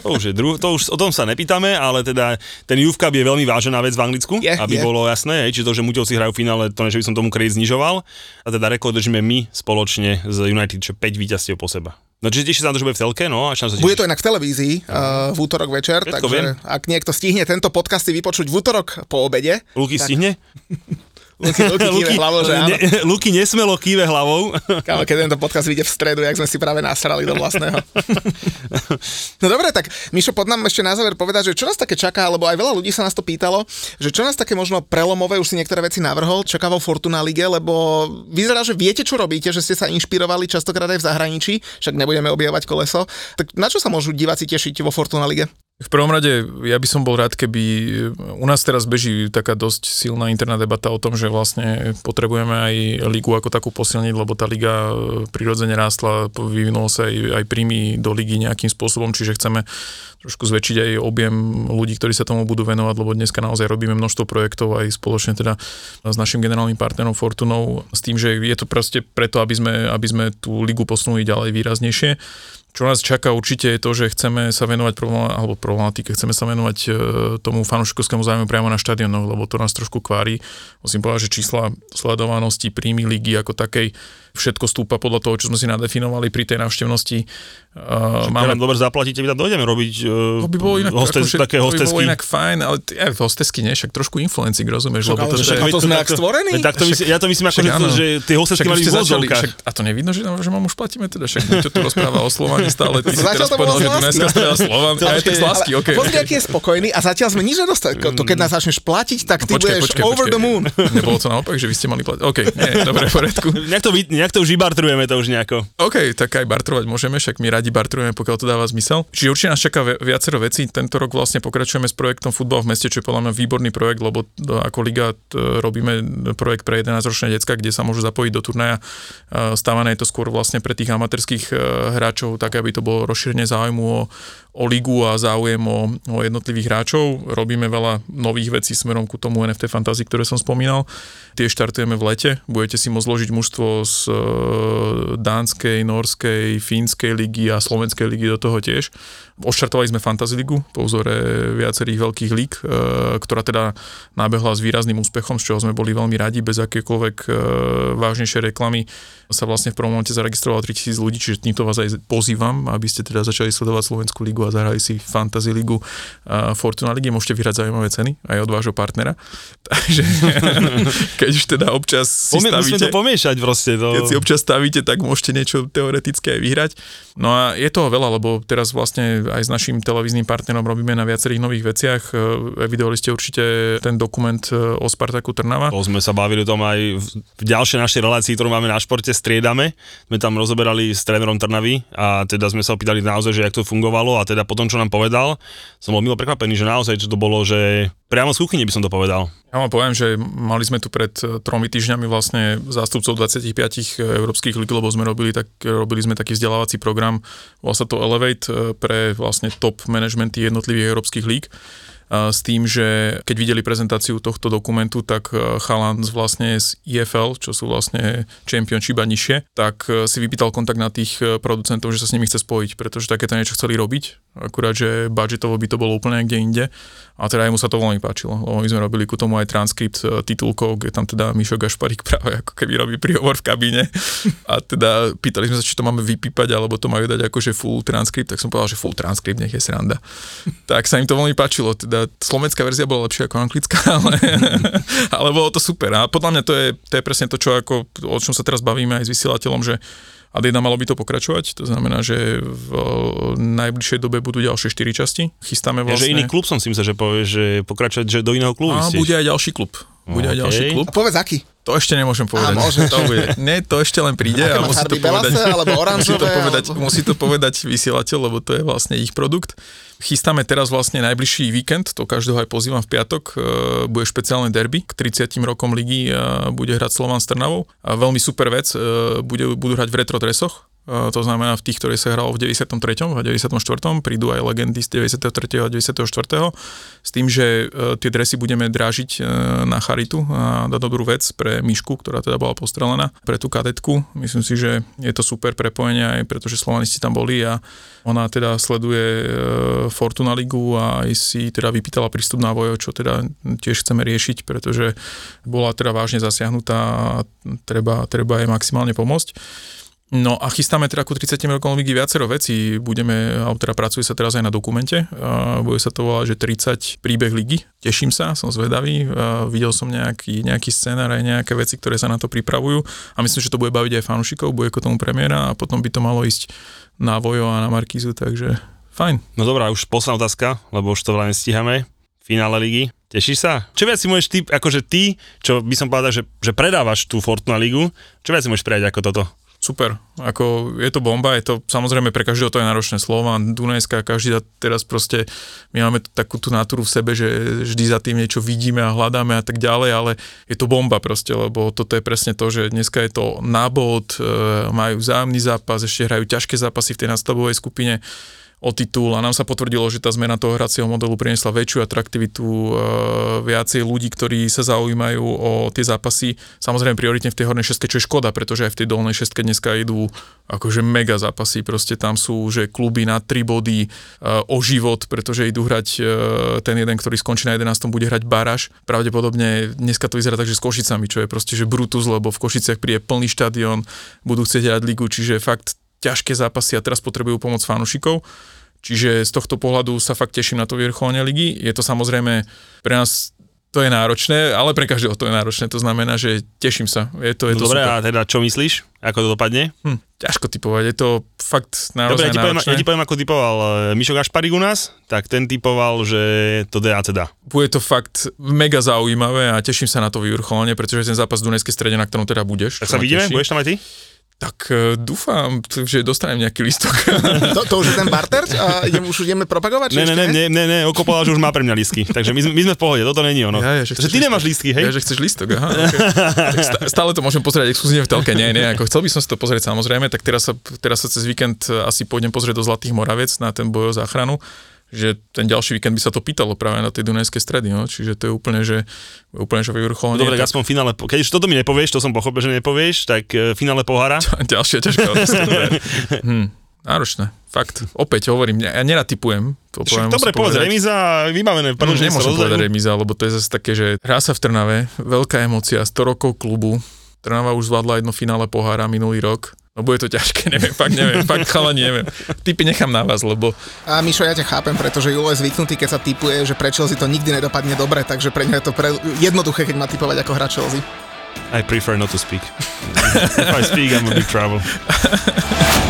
To už, je dru- to už o tom sa nepýtame, ale teda ten Youth Cup je veľmi vážená vec v Anglicku, Je, aby je. bolo jasné, či to, že Muťovci hrajú v finále, to ne, že by som tomu kredit znižoval. A teda rekord držíme my spoločne z United, čo 5 víťazstiev po seba. No čiže teším sa na to, že bude v telke, no a sa Bude tešíš? to inak v televízii uh, v útorok večer, Všetko takže viem. ak niekto stihne tento podcast si vypočuť v útorok po obede, Luky stihne? Luky, Luky kýve hlavou, že áno. ne, Luky nesmelo kýve hlavou. Kámo, keď tento podcast vyjde v stredu, jak sme si práve nasrali do vlastného. no dobre, tak Mišo, pod nám ešte na záver povedať, že čo nás také čaká, lebo aj veľa ľudí sa nás to pýtalo, že čo nás také možno prelomové, už si niektoré veci navrhol, čaká vo Fortuna Lige, lebo vyzerá, že viete, čo robíte, že ste sa inšpirovali častokrát aj v zahraničí, však nebudeme objavovať koleso. Tak na čo sa môžu diváci tešiť vo Fortuna Lige? V prvom rade, ja by som bol rád, keby u nás teraz beží taká dosť silná interná debata o tom, že vlastne potrebujeme aj ligu ako takú posilniť, lebo tá liga e, prirodzene rástla, vyvinulo sa aj, aj príjmy do ligy nejakým spôsobom, čiže chceme trošku zväčšiť aj objem ľudí, ktorí sa tomu budú venovať, lebo dneska naozaj robíme množstvo projektov aj spoločne teda s našim generálnym partnerom Fortunou, s tým, že je to proste preto, aby sme, aby sme tú ligu posunuli ďalej výraznejšie. Čo nás čaká určite je to, že chceme sa venovať problém, alebo problematike, chceme sa venovať e, tomu fanúšikovskému zájmu priamo na štadionoch, lebo to nás trošku kvári. Musím povedať, že čísla sledovanosti, príjmy ligy ako takej, všetko stúpa podľa toho, čo sme si nadefinovali pri tej návštevnosti. Uh, Máme... Dobre zaplatíte, my tam dojdeme robiť uh, To by bolo inak, hostes, akože, také to by bolo hostesky. inak fajn, ale ja, hostesky nie, však trošku influencing, rozumieš? lebo ale to, však to sme jak stvorení? Tak to myslím, ja to myslím ako, však že, áno. že tie hostesky však mali v však, a to nevidno, že, že mám už platíme teda, však to tu rozpráva o Slovane stále, ty si teraz povedal, že lásky. Dunajská streda Slovan, a je tak z lásky, okej. Pozri, aký je spokojný a zatiaľ sme nič nedostali. To keď nás začneš platiť, tak ty budeš over the moon. Nebolo to naopak, že vy ste mali platiť. OK, nie, dobre, v poriadku. Nejak to, vy- nejak to už ibartrujeme to už nejako. OK, tak aj bartrovať môžeme, však my radi bartrujeme, pokiaľ to dáva zmysel. Čiže určite nás čaká vi- viacero vecí. Tento rok vlastne pokračujeme s projektom Futbal v meste, čo je podľa mňa výborný projekt, lebo to, ako liga t, robíme projekt pre 11-ročné decka, kde sa môžu zapojiť do turnaja. E, Stávané je to skôr vlastne pre tých amatérských e, hráčov, tak aby to bolo rozšírenie záujmu o, o ligu a záujem o, o jednotlivých hráčov. Robíme veľa nových vecí smerom ku tomu NFT Fantasy, ktoré som spomínal. Tie štartujeme v lete. Budete si môcť zložiť mužstvo z e, dánskej, norskej, fínskej ligy a slovenskej ligy do toho tiež. Oštartovali sme Fantasy ligu po vzore viacerých veľkých líg, e, ktorá teda nabehla s výrazným úspechom, z čoho sme boli veľmi radi, bez akékoľvek e, vážnejšej reklamy sa vlastne v prvom momente zaregistrovalo 3000 ľudí, čiže týmto vás aj pozývam, aby ste teda začali sledovať Slovenskú ligu a zahrali si Fantasy ligu Fortuna ligy, môžete vyhrať zaujímavé ceny aj od vášho partnera. Takže keď už teda občas si Pomie- musíme stavíte, to pomiešať proste. To... keď si občas stavíte, tak môžete niečo teoretické aj vyhrať. No a je toho veľa, lebo teraz vlastne aj s našim televíznym partnerom robíme na viacerých nových veciach. E, Evidovali ste určite ten dokument e, o Spartaku Trnava. To sme sa bavili o tom aj v, v ďalšej našej relácii, ktorú máme na športe, striedame. Sme tam rozoberali s trénerom Trnavy a teda sme sa opýtali naozaj, že jak to fungovalo a teda potom, čo nám povedal, som bol milo prekvapený, že naozaj, že to bolo, že priamo z kuchyne by som to povedal. Ja vám poviem, že mali sme tu pred e, tromi týždňami vlastne zástupcov 25 európskych líg, lebo sme robili, tak, robili sme taký vzdelávací program, volá sa to Elevate e, pre vlastne top managementy jednotlivých európskych líg s tým, že keď videli prezentáciu tohto dokumentu, tak e, chalan z vlastne z IFL, čo sú vlastne championship a nižšie, tak e, si vypýtal kontakt na tých e, producentov, že sa s nimi chce spojiť, pretože takéto niečo chceli robiť, akurát, že budžetovo by to bolo úplne niekde inde a teda aj mu sa to veľmi páčilo, lebo my sme robili ku tomu aj transkript titulkov, kde tam teda Mišo Gašparík práve ako keby robí príhovor v kabíne a teda pýtali sme sa, či to máme vypípať, alebo to majú dať akože full transkript, tak som povedal, že full transkript, nech je sranda. tak sa im to veľmi páčilo, teda slovenská verzia bola lepšia ako anglická, ale, ale bolo to super a podľa mňa to je, to je presne to, čo ako, o čom sa teraz bavíme aj s vysielateľom, že a jedna malo by to pokračovať, to znamená, že v najbližšej dobe budú ďalšie 4 časti. Chystáme Ja, že vlastne... iný klub som si myslel, že povieš, že pokračovať že do iného klubu. A bude aj ďalší klub. Bude aj OK. ďalší klub. A povedz aký. To ešte nemôžem povedať. môže. To bude. Nie, to ešte len príde a má musí to povedať, belase alebo musí to oranžové, povedať, alebo- musí to povedať vysielateľ, lebo to je vlastne ich produkt. Chystáme teraz vlastne najbližší víkend, to každého aj pozývam v piatok, e, bude špeciálne derby k 30 rokom ligy a bude hrať Slovan s Trnavou. A veľmi super vec, e, bude, budú hrať v retro dresoch, E, to znamená v tých, ktoré sa hralo v 93. a 94. prídu aj legendy z 93. a 94. s tým, že e, tie dresy budeme drážiť e, na charitu a na dobrú vec pre Myšku, ktorá teda bola postrelená, pre tú kadetku. Myslím si, že je to super prepojenie aj pretože slovanisti tam boli a ona teda sleduje Fortuna Ligu a aj si teda vypýtala prístup na vojo, čo teda tiež chceme riešiť, pretože bola teda vážne zasiahnutá a treba, treba jej maximálne pomôcť. No a chystáme teda ku 30 rokom ligy viacero vecí. Budeme, alebo teda pracuje sa teraz aj na dokumente. Bude sa to volať, že 30 príbeh ligy. Teším sa, som zvedavý. Videl som nejaký, nejaký scenár aj nejaké veci, ktoré sa na to pripravujú. A myslím, že to bude baviť aj fanúšikov, bude ako tomu premiéra a potom by to malo ísť na Vojo a na Markízu, takže fajn. No dobrá, už posledná otázka, lebo už to veľa nestíhame. Finále ligy. Tešíš sa? Čo viac si môžeš ty, akože ty, čo by som povedal, že, že predávaš tú Fortuna ligu, čo viac si môžeš prijať ako toto? Super, ako je to bomba, je to samozrejme pre každého to je náročné slovo, Dunajská, každý teraz proste, my máme takú tú natúru v sebe, že vždy za tým niečo vidíme a hľadáme a tak ďalej, ale je to bomba proste, lebo toto je presne to, že dneska je to nábod, e, majú vzájomný zápas, ešte hrajú ťažké zápasy v tej nastavovej skupine, o titul a nám sa potvrdilo, že tá zmena toho hracieho modelu priniesla väčšiu atraktivitu, e, viacej ľudí, ktorí sa zaujímajú o tie zápasy. Samozrejme prioritne v tej hornej šestke, čo je škoda, pretože aj v tej dolnej šestke dneska idú akože mega zápasy, proste tam sú, že kluby na 3 body e, o život, pretože idú hrať e, ten jeden, ktorý skončí na 11. bude hrať Baraš. Pravdepodobne dneska to vyzerá tak, že s Košicami, čo je proste že Brutus, lebo v Košiciach príde plný štadión, budú chcieť hrať ligu, čiže fakt ťažké zápasy a teraz potrebujú pomoc fanúšikov. Čiže z tohto pohľadu sa fakt teším na to vyvrcholenie ligy. Je to samozrejme pre nás to je náročné, ale pre každého to je náročné. To znamená, že teším sa. Je to, je No to dobre, super. a teda čo myslíš? Ako to dopadne? Hm, ťažko typovať, je to fakt Dobre, naozaj ja ti, poviem, náročné. ja ti poviem, ako typoval eh, Mišo Gašparik u nás, tak ten typoval, že to DAC dá. Bude to fakt mega zaujímavé a teším sa na to vyvrcholenie, pretože ten zápas v Dunajskej strede, na ktorom teda budeš. Tak sa vidíme? teší, Budeš tam aj ty? Tak e, dúfam, že dostanem nejaký listok. To, to už je ten barter? A idem, už ideme propagovať? Ne, ne, ne, ne, ne, ne, okopala, že už má pre mňa listky. Takže my, sme- my sme v pohode, toto není ono. Ja, ja, že že ty listok. nemáš listky, hej? Ja, že chceš listok, aha. Okay. Stále to môžem pozrieť exkluzívne v telke, nie, nie, ako chcel by som si to pozrieť samozrejme, tak teraz sa, teraz sa cez víkend asi pôjdem pozrieť do Zlatých Moravec na ten boj o záchranu že ten ďalší víkend by sa to pýtalo práve na tej Dunajskej stredy, no? čiže to je úplne, že, úplne, že vyvrcholenie. Dobre, tak aspoň finále, keď už toto mi nepovieš, to som pochopil, že nepovieš, tak e, finále pohára. ďalšia ťažká otázka. hm, náročné, fakt. Opäť hovorím, ja, typujem. To Však dobre, povedz, remíza, vybavené. No, nemôžem povedať remíza, lebo to je zase také, že hrá sa v Trnave, veľká emócia, 100 rokov klubu, Trnava už zvládla jedno finále pohára minulý rok, no bude to ťažké, neviem, fakt neviem, fakt chalani neviem. Typy nechám na vás, lebo A Mišo, ja ťa chápem, pretože Julo je zvyknutý, keď sa typuje, že pre Chelsea to nikdy nedopadne dobre, takže pre ňa je to pre... jednoduché, keď má typovať ako hra Chelsea. I prefer not to speak. If I speak, I'm a big trouble.